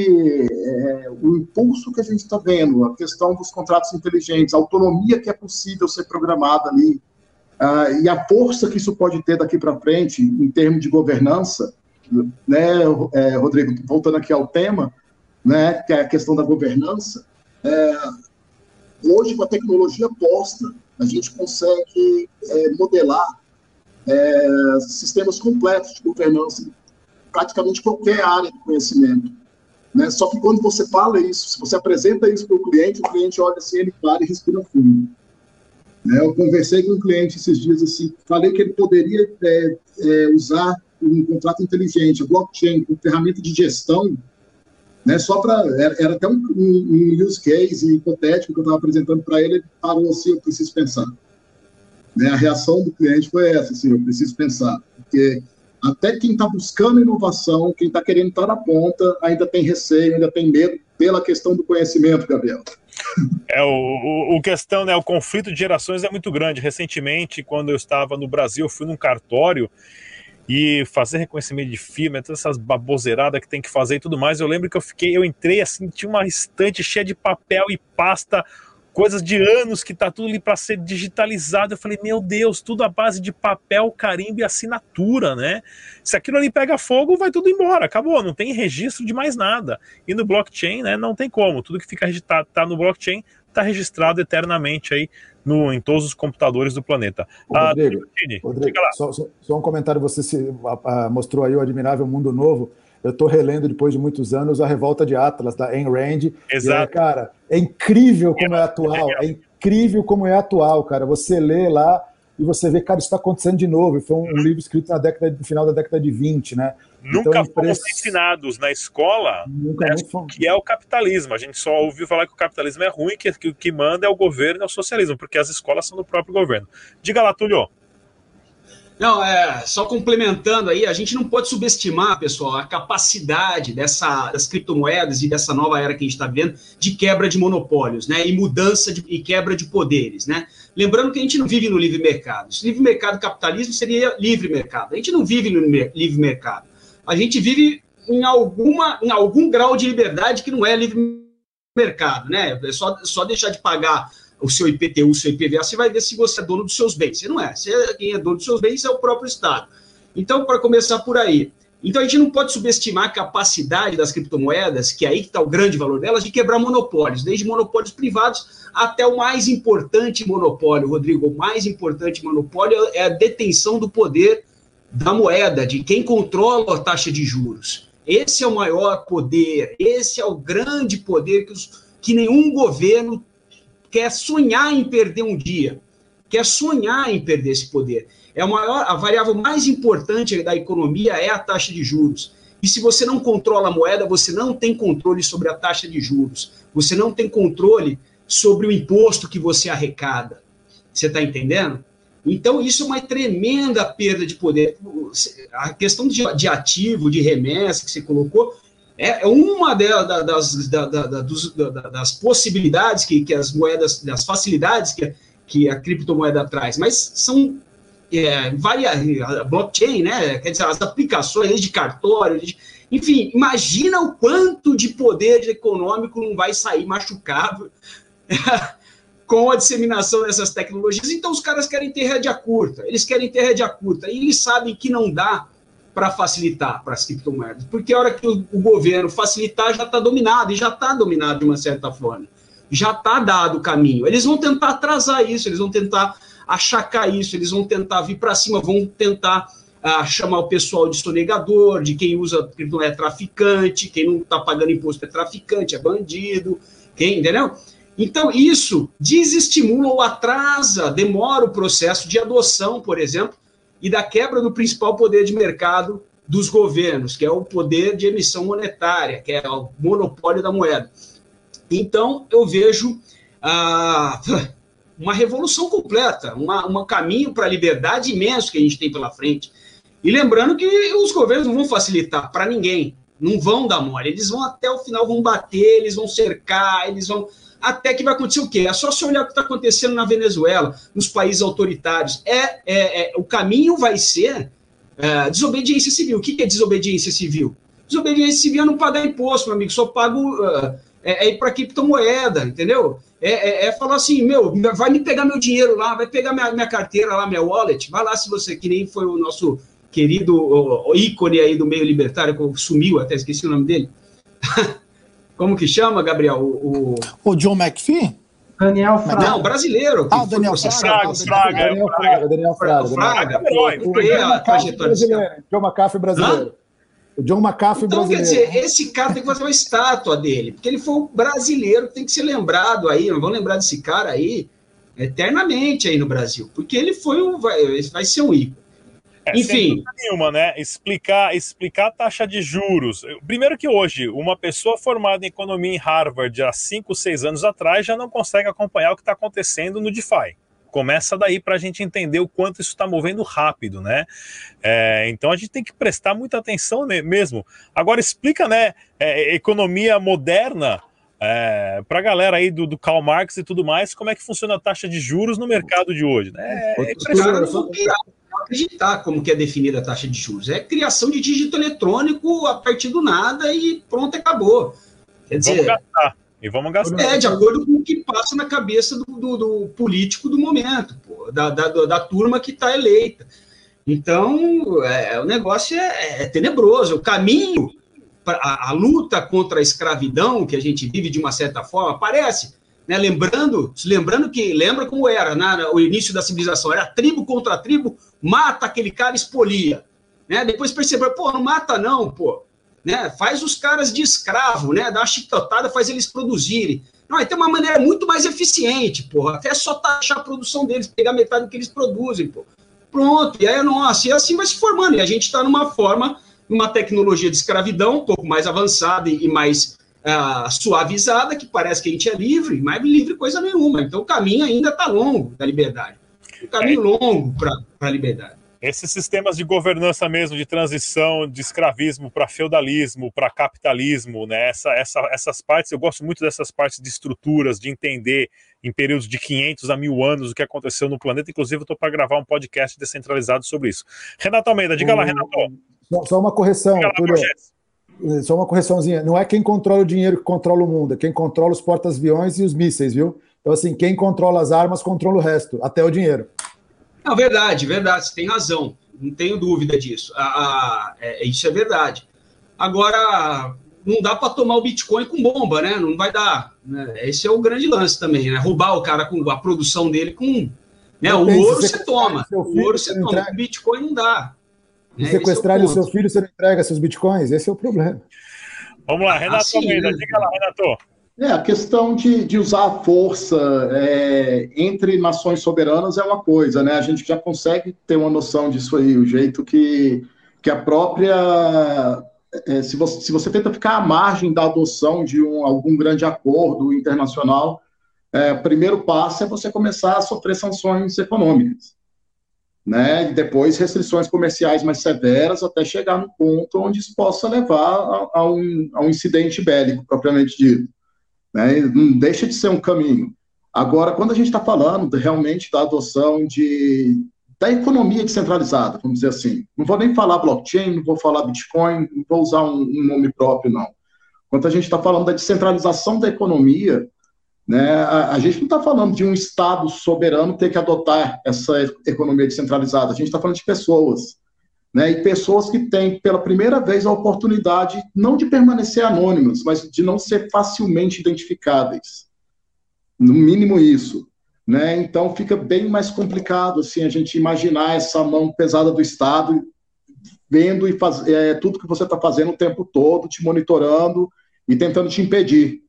é, o impulso que a gente está vendo, a questão dos contratos inteligentes, a autonomia que é possível ser programada ali, uh, e a força que isso pode ter daqui para frente em termos de governança, né, é, Rodrigo, voltando aqui ao tema, né, que é a questão da governança, é, hoje com a tecnologia posta, a gente consegue é, modelar é, sistemas completos de governança praticamente qualquer área de conhecimento. Né? Só que quando você fala isso, se você apresenta isso para o cliente, o cliente olha assim, ele para e respira fundo. Né? Eu conversei com um cliente esses dias assim, falei que ele poderia é, é, usar um contrato inteligente, a blockchain, como ferramenta de gestão, né? Só para era, era, até um, um, um, use case hipotético que eu estava apresentando para ele, ele parou assim, eu preciso pensar. Né? A reação do cliente foi essa, assim, eu preciso pensar, porque até quem está buscando inovação, quem está querendo estar na ponta, ainda tem receio, ainda tem medo pela questão do conhecimento, Gabriel. É, o, o, o, questão, né, o conflito de gerações é muito grande. Recentemente, quando eu estava no Brasil, eu fui num cartório e fazer reconhecimento de firma, todas essas baboseiradas que tem que fazer e tudo mais. Eu lembro que eu fiquei, eu entrei assim, tinha uma estante cheia de papel e pasta, coisas de anos que tá tudo ali para ser digitalizado. Eu falei, meu Deus, tudo à base de papel, carimbo e assinatura, né? Se aquilo ali pega fogo, vai tudo embora, acabou, não tem registro de mais nada. E no blockchain, né, não tem como. Tudo que fica registrado tá no blockchain está registrado eternamente aí no, em todos os computadores do planeta. Ô, ah, Rodrigo, Rodrigo só, só, só, um comentário, você se, a, a, mostrou aí o Admirável Mundo Novo, eu estou relendo depois de muitos anos a Revolta de Atlas, da Ayn Rand. Exato. É, cara, é incrível como é, é atual, é incrível como é atual, cara. Você lê lá e você vê, cara, isso está acontecendo de novo. Foi um, um, livro escrito na década, no final da década de 20, né? Nunca então, fomos ensinados na escola né, que é o capitalismo. A gente só ouviu falar que o capitalismo é ruim, que, que o que manda é o governo e é o socialismo, porque as escolas são do próprio governo. Diga lá, Túlio. Não, é, só complementando aí, a gente não pode subestimar, pessoal, a capacidade dessa, das criptomoedas e dessa nova era que a gente está vendo de quebra de monopólios, né? E mudança de, e quebra de poderes, né? Lembrando que a gente não vive no livre mercado. Se livre mercado capitalismo seria livre mercado. A gente não vive no livre mercado. A gente vive em, alguma, em algum grau de liberdade que não é livre mercado, né? É só, só deixar de pagar o seu IPTU, o seu IPVA, você vai ver se você é dono dos seus bens. Você não é. Você, é, quem é dono dos seus bens é o próprio Estado. Então, para começar por aí. Então, a gente não pode subestimar a capacidade das criptomoedas, que é aí que está o grande valor delas, de quebrar monopólios, desde monopólios privados até o mais importante monopólio, Rodrigo. O mais importante monopólio é a detenção do poder da moeda, de quem controla a taxa de juros. Esse é o maior poder, esse é o grande poder que, os, que nenhum governo quer sonhar em perder um dia, quer sonhar em perder esse poder. É a, maior, a variável mais importante da economia é a taxa de juros. E se você não controla a moeda, você não tem controle sobre a taxa de juros. Você não tem controle sobre o imposto que você arrecada. Você está entendendo? Então, isso é uma tremenda perda de poder. A questão de, ativo, de remessa que você colocou, é, é uma das, das possibilidades que, que as moedas, das facilidades que, que a criptomoeda traz, mas são é, blockchain, né? Quer dizer, as aplicações de cartório, de, enfim, imagina o quanto de poder econômico não vai sair machucado com a disseminação dessas tecnologias. Então, os caras querem ter rédea curta, eles querem ter rédea curta, e eles sabem que não dá para facilitar para as criptomoedas? Porque a hora que o, o governo facilitar, já está dominado, e já está dominado de uma certa forma. Já está dado o caminho. Eles vão tentar atrasar isso, eles vão tentar achacar isso, eles vão tentar vir para cima, vão tentar ah, chamar o pessoal de sonegador, de quem usa criptomoeda é traficante, quem não está pagando imposto é traficante, é bandido, quem, entendeu? Então, isso desestimula ou atrasa, demora o processo de adoção, por exemplo, e da quebra do principal poder de mercado dos governos, que é o poder de emissão monetária, que é o monopólio da moeda. Então, eu vejo ah, uma revolução completa, um caminho para a liberdade imenso que a gente tem pela frente. E lembrando que os governos não vão facilitar para ninguém, não vão dar mole, eles vão até o final, vão bater, eles vão cercar, eles vão até que vai acontecer o quê? É só se olhar o que está acontecendo na Venezuela, nos países autoritários. É, é, é o caminho vai ser é, desobediência civil. O que é desobediência civil? Desobediência civil é não pagar imposto, meu amigo, só pago uh, é, é, ir para criptomoeda, entendeu? É, é, é, falar assim, meu, vai me pegar meu dinheiro lá, vai pegar minha, minha carteira lá, minha wallet, vai lá se você, que nem foi o nosso querido o, o ícone aí do meio libertário, que sumiu, até esqueci o nome dele. Como que chama, Gabriel? O, o... o John McPhee? Daniel Fraga. Não, brasileiro. Ah, o Daniel Fraga. Fraga, Daniel Fraga. Daniel Fraga. Fraga. John McAfee brasileiro. O John McAfee então, brasileiro. quer dizer, esse cara tem que fazer uma estátua dele, porque ele foi um brasileiro que tem que ser lembrado aí, não vão lembrar desse cara aí eternamente aí no Brasil, porque ele foi um, vai, vai ser um ícone. É, Enfim. nenhuma, né? Explicar, explicar a taxa de juros. Primeiro que hoje, uma pessoa formada em economia em Harvard há 5, 6 anos atrás já não consegue acompanhar o que está acontecendo no DeFi. Começa daí para a gente entender o quanto isso está movendo rápido, né? É, então a gente tem que prestar muita atenção mesmo. Agora explica, né? É, economia moderna é, para a galera aí do, do Karl Marx e tudo mais, como é que funciona a taxa de juros no mercado de hoje. Né? É impressionante acreditar como que é definida a taxa de juros. É criação de dígito eletrônico a partir do nada e pronto, acabou. Quer dizer, vamos gastar. E vamos gastar. É, de acordo com o que passa na cabeça do, do, do político do momento, pô, da, da, da turma que está eleita. Então, é, o negócio é, é, tenebroso. O caminho, a, a luta contra a escravidão que a gente vive de uma certa forma, parece né? Lembrando, lembrando que lembra como era né? o início da civilização, era tribo contra tribo, mata aquele cara, expolia, né? Depois percebeu, pô, não mata não, pô, né? Faz os caras de escravo, né? Dá uma chicotada, faz eles produzirem. Não, tem uma maneira muito mais eficiente, pô. Até só taxar a produção deles, pegar metade do que eles produzem, pô. Pronto, e aí, nossa, e assim vai se formando. E a gente está numa forma, numa tecnologia de escravidão um pouco mais avançada e mais uh, suavizada, que parece que a gente é livre, mas livre coisa nenhuma. Então o caminho ainda está longo da liberdade. O caminho é. longo para a liberdade. Esses sistemas de governança mesmo, de transição de escravismo para feudalismo, para capitalismo, né? Essa, essa, essas partes, eu gosto muito dessas partes de estruturas, de entender em períodos de 500 a mil anos o que aconteceu no planeta. Inclusive, eu estou para gravar um podcast descentralizado sobre isso. Renato Almeida, diga lá, Renato. Só uma correção, Túlio. Só uma correçãozinha. Não é quem controla o dinheiro que controla o mundo, é quem controla os porta-aviões e os mísseis, viu? Então, assim, quem controla as armas controla o resto, até o dinheiro. Não, verdade, verdade, você tem razão. Não tenho dúvida disso. é, isso é verdade. Agora, não dá para tomar o Bitcoin com bomba, né? Não vai dar. Né? Esse é o grande lance também, né? Roubar o cara com a produção dele com. Né? O ouro você toma. O ouro você toma. O Bitcoin não dá. E é, sequestrar é o, o seu filho, você não entrega seus bitcoins? Esse é o problema. Vamos lá, Renato assim, Almeida, né? diga lá, Renato. É, a questão de, de usar a força é, entre nações soberanas é uma coisa, né? A gente já consegue ter uma noção disso aí, o jeito que, que a própria. É, se, você, se você tenta ficar à margem da adoção de um, algum grande acordo internacional, é, o primeiro passo é você começar a sofrer sanções econômicas né, depois restrições comerciais mais severas até chegar no ponto onde isso possa levar a, a, um, a um, incidente bélico, propriamente dito. Né, não deixa de ser um caminho. Agora, quando a gente está falando realmente da adoção de, da economia descentralizada, vamos dizer assim, não vou nem falar blockchain, não vou falar Bitcoin, não vou usar um, um nome próprio, não. Quando a gente está falando da descentralização da economia, né? A, a gente não está falando de um Estado soberano ter que adotar essa economia descentralizada, a gente está falando de pessoas. né, e pessoas que têm pela primeira vez a oportunidade não de permanecer anônimas, mas de não ser facilmente identificáveis. No mínimo isso. Né? Então fica bem mais complicado assim a gente imaginar essa mão pesada do Estado vendo e faz, é, tudo que você está fazendo o tempo todo, te monitorando e tentando te impedir.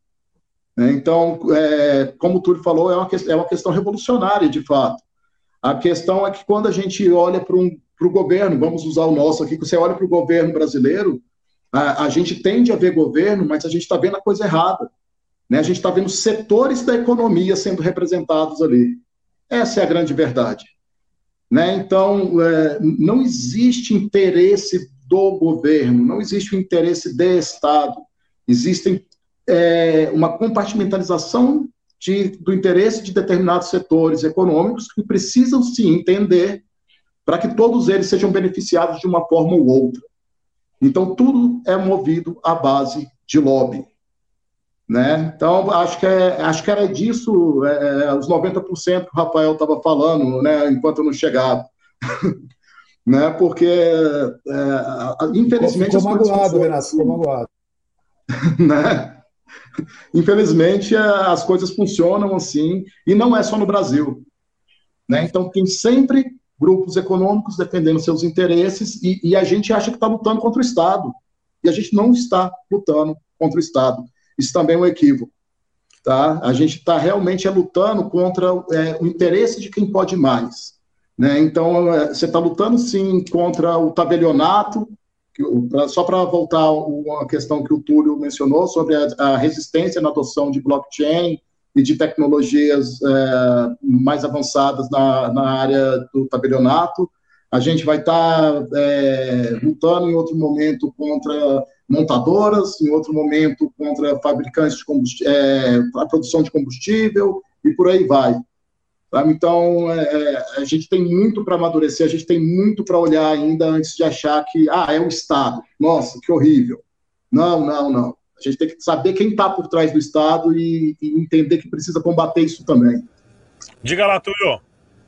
Né? Então, é, como o Túlio falou, é uma, é uma questão revolucionária, de fato. A questão é que quando a gente olha para um, o governo, vamos usar o nosso aqui, que você olha para o governo brasileiro, a, a, gente tende a ver governo, mas a gente está vendo a coisa errada. Né? A gente está vendo setores da economia sendo representados ali. Essa é a grande verdade. Né? Então, é, não existe interesse do governo, não existe o interesse do Estado. Existem é, uma compartimentalização de, do interesse de determinados setores econômicos que precisam se entender para que todos eles sejam beneficiados de uma forma ou outra. Então, tudo é movido à base de lobby. Né? Então, acho que, é, acho que era disso, é, é os 90% que o Rafael estava falando, né, enquanto eu não chegava. né? Porque, é, infelizmente... Ficou magoado, Renato, ficou magoado. né? Infelizmente, as coisas funcionam assim, e não é só no Brasil. Né? Então, tem sempre grupos econômicos defendendo seus interesses, e, e a gente acha que está lutando contra o Estado. E a gente não está lutando contra o Estado. Isso também é um equívoco. Tá? A gente está realmente é, lutando contra é, o interesse de quem pode mais. Né? Então, é, você está lutando, sim, contra o tabelionato, só para voltar uma questão que o Túlio mencionou sobre a, a resistência na adoção de blockchain e de tecnologias é, mais avançadas na, na, área do tabelionato. A gente vai estar tá, é, lutando em outro momento contra montadoras, em outro momento contra fabricantes de combustível, é, a produção de combustível e por aí vai. Então, é, é a gente tem muito para amadurecer, a gente tem muito para olhar ainda antes de achar que, ah, é o Estado. Nossa, que horrível. Não, não, não. A gente tem que saber quem está por trás do Estado e, e, entender que precisa combater isso também. Diga lá, Túlio.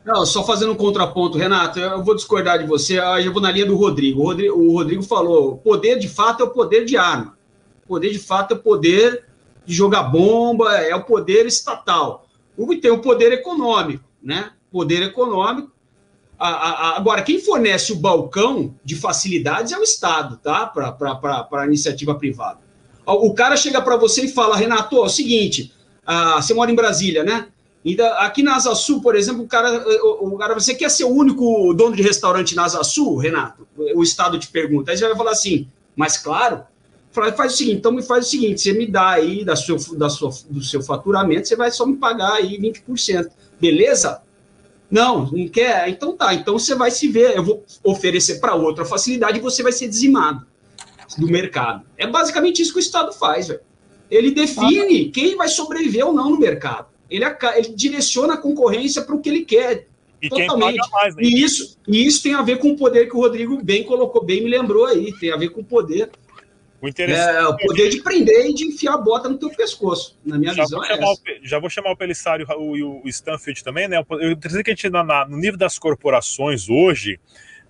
Não, só fazendo um contraponto, Renato, eu vou discordar de você, eu vou na linha do Rodrigo. O Rodrigo, o Rodrigo falou: poder de fato é o poder de arma. Poder de fato é o poder de jogar bomba, é o poder estatal. E tem o poder econômico, né? Poder econômico. Agora, quem fornece o balcão de facilidades é o Estado, tá? Para a iniciativa privada. O cara chega para você e fala: Renato, é o seguinte, ah, você mora em Brasília, né? Então, aqui na Asa Sul, por exemplo, o cara, o, cara, você quer ser o único dono de restaurante na Asa Sul, Renato? O Estado te pergunta. Aí você vai falar assim, mas claro, faz o seguinte, então me faz o seguinte, você me dá aí da seu, da sua, do seu faturamento, você vai só me pagar aí 20%. Beleza? Não, não quer? Então tá, então você vai se ver, eu vou oferecer para outra facilidade e você vai ser dizimado do mercado. É basicamente isso que o Estado faz, velho. Ele define quem vai sobreviver ou não no mercado ele, ele direciona a concorrência para o que ele quer. E totalmente. Mais, né? e, isso, e isso tem a ver com o poder que o Rodrigo bem colocou, bem me lembrou aí, tem a ver com o poder. O, é, o poder de prender e de enfiar a bota no teu pescoço. Na minha já visão, é o, já vou chamar o Pelissário e o, o Stanfield também, né? Eu dizer que a gente, na, na, no nível das corporações hoje,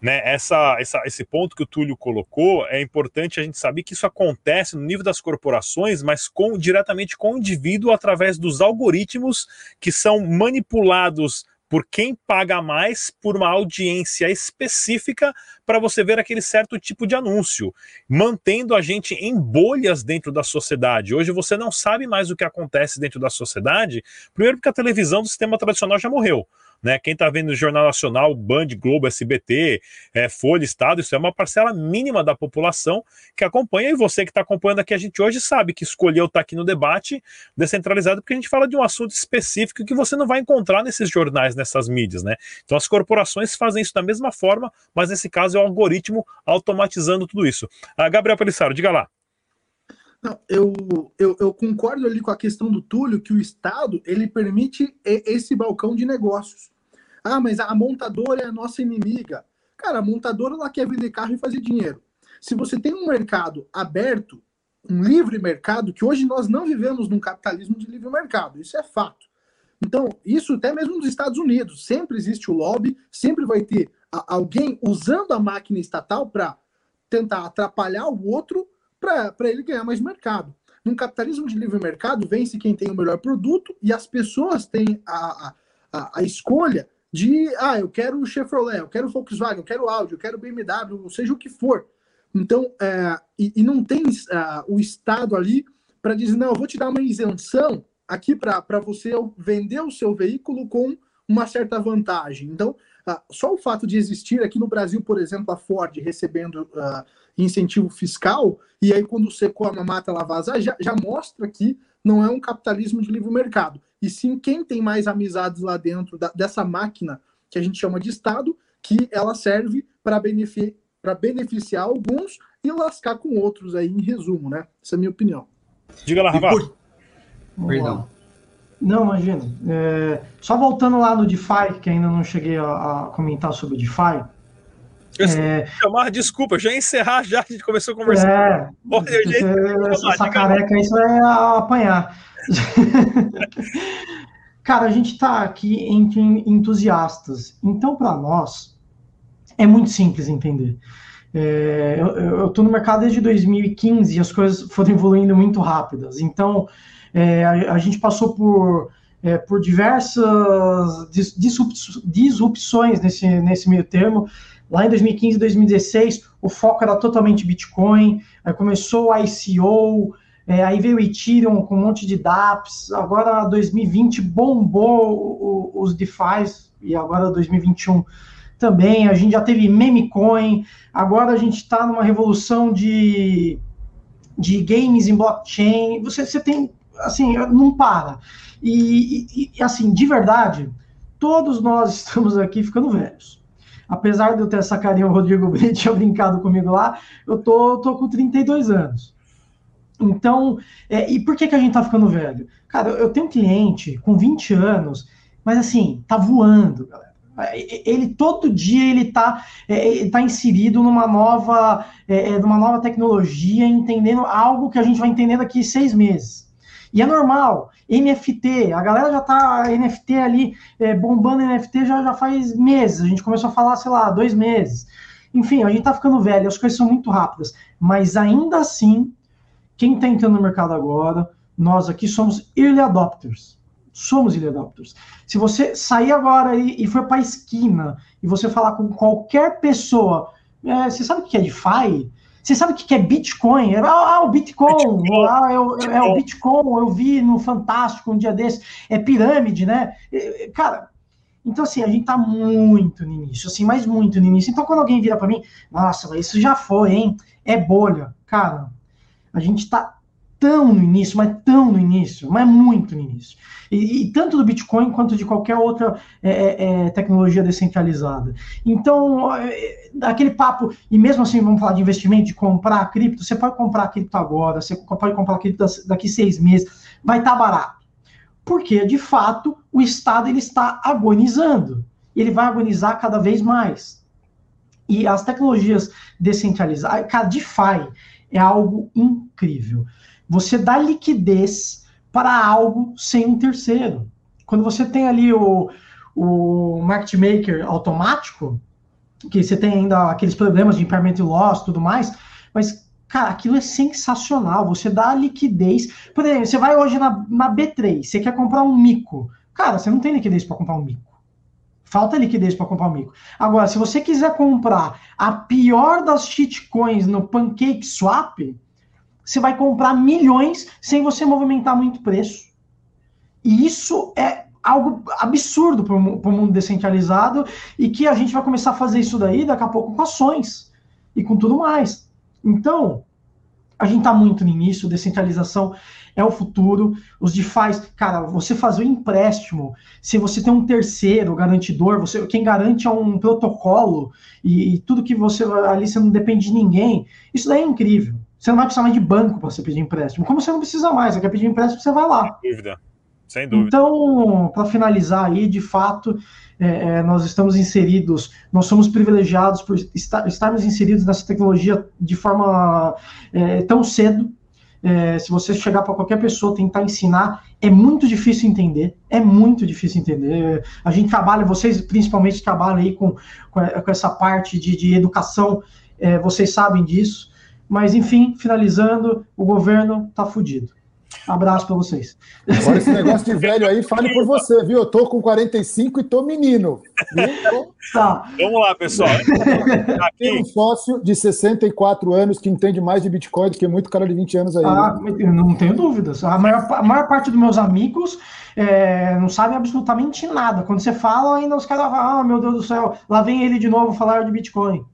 né, essa, essa, esse ponto que o Túlio colocou, é importante a gente saber que isso acontece no nível das corporações, mas com, diretamente com o indivíduo através dos algoritmos que são manipulados por quem paga mais por uma audiência específica para você ver aquele certo tipo de anúncio, mantendo a gente em bolhas dentro da sociedade. Hoje você não sabe mais o que acontece dentro da sociedade, primeiro porque a televisão do sistema tradicional já morreu. Né? Quem está vendo o Jornal Nacional, Band, Globo, SBT, é, Folha, Estado, isso é uma parcela mínima da população que acompanha, e você que está acompanhando aqui a gente hoje sabe que escolheu estar tá aqui no debate descentralizado, porque a gente fala de um assunto específico que você não vai encontrar nesses jornais, nessas mídias, né? Então as corporações fazem isso da mesma forma, mas nesse caso é o algoritmo automatizando tudo isso. Ah, Gabriel Pelissaro, diga lá. Não, eu, eu, eu, concordo ali com a questão do Túlio que o Estado ele permite esse balcão de negócios. Ah, mas a montadora é a nossa inimiga. Cara, a montadora ela quer vender carro e fazer dinheiro. Se você tem um mercado aberto, um livre mercado, que hoje nós não vivemos num capitalismo de livre mercado, isso é fato. Então, isso até mesmo nos Estados Unidos, sempre existe o lobby, sempre vai ter alguém usando a máquina estatal para tentar atrapalhar o outro para ele ganhar mais mercado. Num capitalismo de livre mercado, vence quem tem o melhor produto e as pessoas têm a, a, a escolha de, ah, eu quero o Chevrolet, eu quero Volkswagen, eu quero Audi, eu quero BMW, seja o que for. Então, é, e, e, não tem uh, o Estado ali para dizer, não, eu vou te dar uma isenção aqui para você vender o seu veículo com uma certa vantagem. Então, uh, só o fato de existir aqui no Brasil, por exemplo, a Ford recebendo uh, incentivo fiscal, e aí quando secou a mata ela vaza, já, já mostra que não é um capitalismo de livre mercado e sim quem tem mais amizades lá dentro da, dessa máquina que a gente chama de Estado, que ela serve para benefi beneficiar alguns e lascar com outros aí, em resumo, né? Essa é a minha opinião. Diga lá, Rafa. Por... Perdão. Não, imagina. É, só voltando lá no DeFi, que ainda não cheguei a, a comentar sobre o DeFi. É, chamar, desculpa, já encerrar, já a gente começou a conversar. É, Olha, essa, essa careca, isso é apanhar. Cara, a gente está aqui entre entusiastas. Então, para nós, é muito simples entender. É, eu estou no mercado desde 2015 e as coisas foram evoluindo muito rápidas. Então, é, a, a, gente passou por, é, por diversas disrupções nesse, nesse meio termo. Lá em 2015 e 2016, o foco era totalmente Bitcoin, começou o ICO, é, aí veio o Ethereum com um monte de dApps. Agora 2020 bombou o, os DeFi e agora 2021 também. A gente já teve meme coin. Agora a gente está numa revolução de, de games em blockchain. Você, você tem assim, não para. E, e, assim, de verdade, todos nós estamos aqui ficando velhos. Apesar de eu ter essa carinha, o Rodrigo Brito tinha brincado comigo lá, eu tô, tô com 32 anos. Então, é, e por que, que a gente tá ficando velho? Cara, eu tenho um cliente com 20 anos, mas assim, tá voando, galera. Ele todo dia ele tá, é, tá inserido numa nova, é, é, numa nova tecnologia, entendendo algo que a gente vai entender daqui seis meses. E é normal. NFT, a galera já tá NFT ali, é, bombando NFT já, já faz meses. A gente começou a falar, sei lá, dois meses. Enfim, a gente tá ficando velho, as coisas são muito rápidas. Mas ainda assim, quem está entrando no mercado agora, nós aqui somos early adopters. Somos early adopters. Se você sair agora e, e for para a esquina e você falar com qualquer pessoa, é, você sabe o que é DeFi? Você sabe o que é Bitcoin? Ah, o Bitcoin, Bitcoin. Ah, eu, é, é o Bitcoin, eu vi no Fantástico um dia desse. É pirâmide, né? Cara, então assim, a gente tá muito no início, assim, mas muito no início. Então quando alguém vira para mim, nossa, isso já foi, hein? É bolha. Cara, a gente está tão no início, mas tão no início, mas muito no início. E, e tanto do Bitcoin quanto de qualquer outra é, é, é tecnologia descentralizada. Então, é, aquele papo, e mesmo assim, vamos falar de investimento, de comprar cripto, você pode comprar cripto agora, você pode comprar cripto daqui seis meses, vai estar tá barato. Porque, de fato, o Estado ele está agonizando. Ele vai agonizar cada vez mais. E as tecnologias descentralizadas, a DeFi, é algo incrível. Você dá liquidez para algo sem um terceiro. Quando você tem ali o, o market maker automático, que você tem ainda aqueles problemas de impairment loss tudo mais, mas, cara, aquilo é sensacional. Você dá liquidez. Por exemplo, você vai hoje na, na B3, você quer comprar um mico. Cara, você não tem liquidez para comprar um mico. Falta liquidez para comprar o mico. Agora, se você quiser comprar a pior das shitcoins no Pancake Swap, você vai comprar milhões sem você movimentar muito preço. E isso é algo absurdo para o mundo descentralizado e que a gente vai começar a fazer isso daí daqui a pouco com ações e com tudo mais. Então, a gente está muito no início, descentralização é o futuro. Os DeFi, cara, você fazer um empréstimo, se você tem um terceiro garantidor, você quem garante é um protocolo e, e tudo que você ali você não depende de ninguém. Isso daí é incrível. Você não vai precisar mais de banco para você pedir empréstimo. Como você não precisa mais, você quer pedir empréstimo, você vai lá. Sem dúvida. Sem dúvida. Então, para finalizar aí, de fato, é, é, nós estamos inseridos, nós somos privilegiados por estar, estarmos inseridos nessa tecnologia de forma é, tão cedo. É, se você chegar para qualquer pessoa tentar ensinar, é muito difícil entender. É muito difícil entender. A gente trabalha, vocês principalmente trabalham aí com, com essa parte de, de educação, é, vocês sabem disso. Mas, enfim, finalizando, o governo está fudido. Abraço para vocês. Agora esse negócio de velho aí, fale por você, viu? Eu tô com 45 e tô menino. Tá. Vamos lá, pessoal. Tem um sócio de 64 anos que entende mais de Bitcoin do que muito cara de 20 anos aí. Ah, né? não tenho dúvidas. A maior, a maior parte dos meus amigos é, não sabem absolutamente nada. Quando você fala, ainda os caras falam, ah, meu Deus do céu, lá vem ele de novo falar de Bitcoin.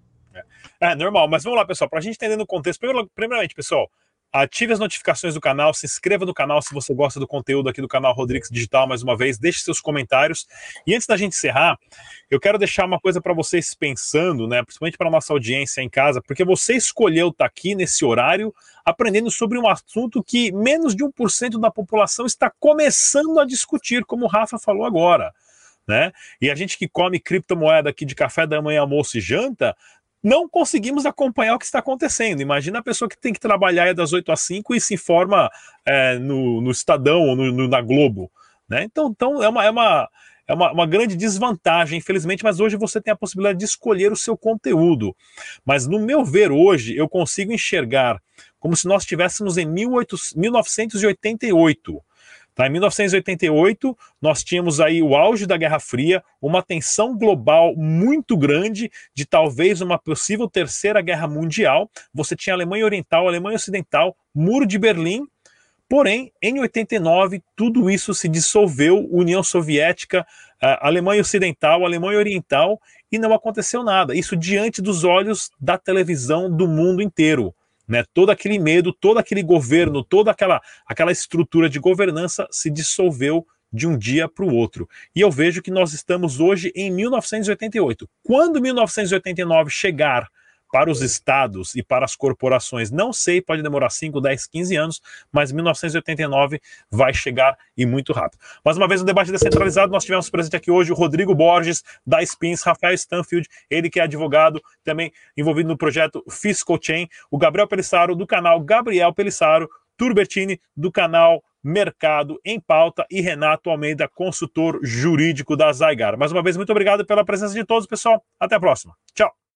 É, normal, mas vamos lá, pessoal, para a gente entender no contexto. Primeiramente, pessoal, Ative as notificações do canal, se inscreva no canal se você gosta do conteúdo aqui do canal Rodrigues Digital mais uma vez, deixe seus comentários. E antes da gente encerrar, eu quero deixar uma coisa para vocês pensando, né, principalmente para nossa audiência em casa, porque você escolheu estar tá aqui nesse horário aprendendo sobre um assunto que menos de 1% da população está começando a discutir, como o Rafa falou agora. Né? E a gente que come criptomoeda aqui de café da manhã, almoço e janta, não conseguimos acompanhar o que está acontecendo. Imagina a pessoa que tem que trabalhar das 8 às 5 e se informa é, no, no, Estadão ou no, no, na Globo. Né? Então, então é, uma, é, uma, é uma, uma, grande desvantagem, infelizmente, mas hoje você tem a possibilidade de escolher o seu conteúdo. Mas, no meu ver, hoje, eu consigo enxergar como se nós estivéssemos em 18, 1988. Tá? Em 1988, nós tínhamos aí o auge da Guerra Fria, uma tensão global muito grande de talvez uma possível terceira guerra mundial. Você tinha Alemanha Oriental, Alemanha Ocidental, Muro de Berlim. Porém, em 89, tudo isso se dissolveu, União Soviética, Alemanha Ocidental, Alemanha Oriental, e não aconteceu nada. Isso diante dos olhos da televisão do mundo inteiro. Né? Todo aquele medo, todo aquele governo, toda aquela, aquela estrutura de governança se dissolveu de um dia para o outro. E eu vejo que nós estamos hoje em 1988. Quando 1989 chegar para os estados e para as corporações, não sei, pode demorar 5, 10, 15 anos, mas 1989 vai chegar e muito rápido. Mais uma vez, no debate descentralizado, nós tivemos presente aqui hoje o Rodrigo Borges, da Spins, Rafael Stanfield, ele que é advogado, também envolvido no projeto Fiscal Chain, o Gabriel Pelissaro, do canal Gabriel Pelissaro, Turbertini, do canal Mercado em Pauta e Renato Almeida, consultor jurídico da Zygar. Mais uma vez, muito obrigado pela presença de todos, pessoal. Até a próxima. Tchau.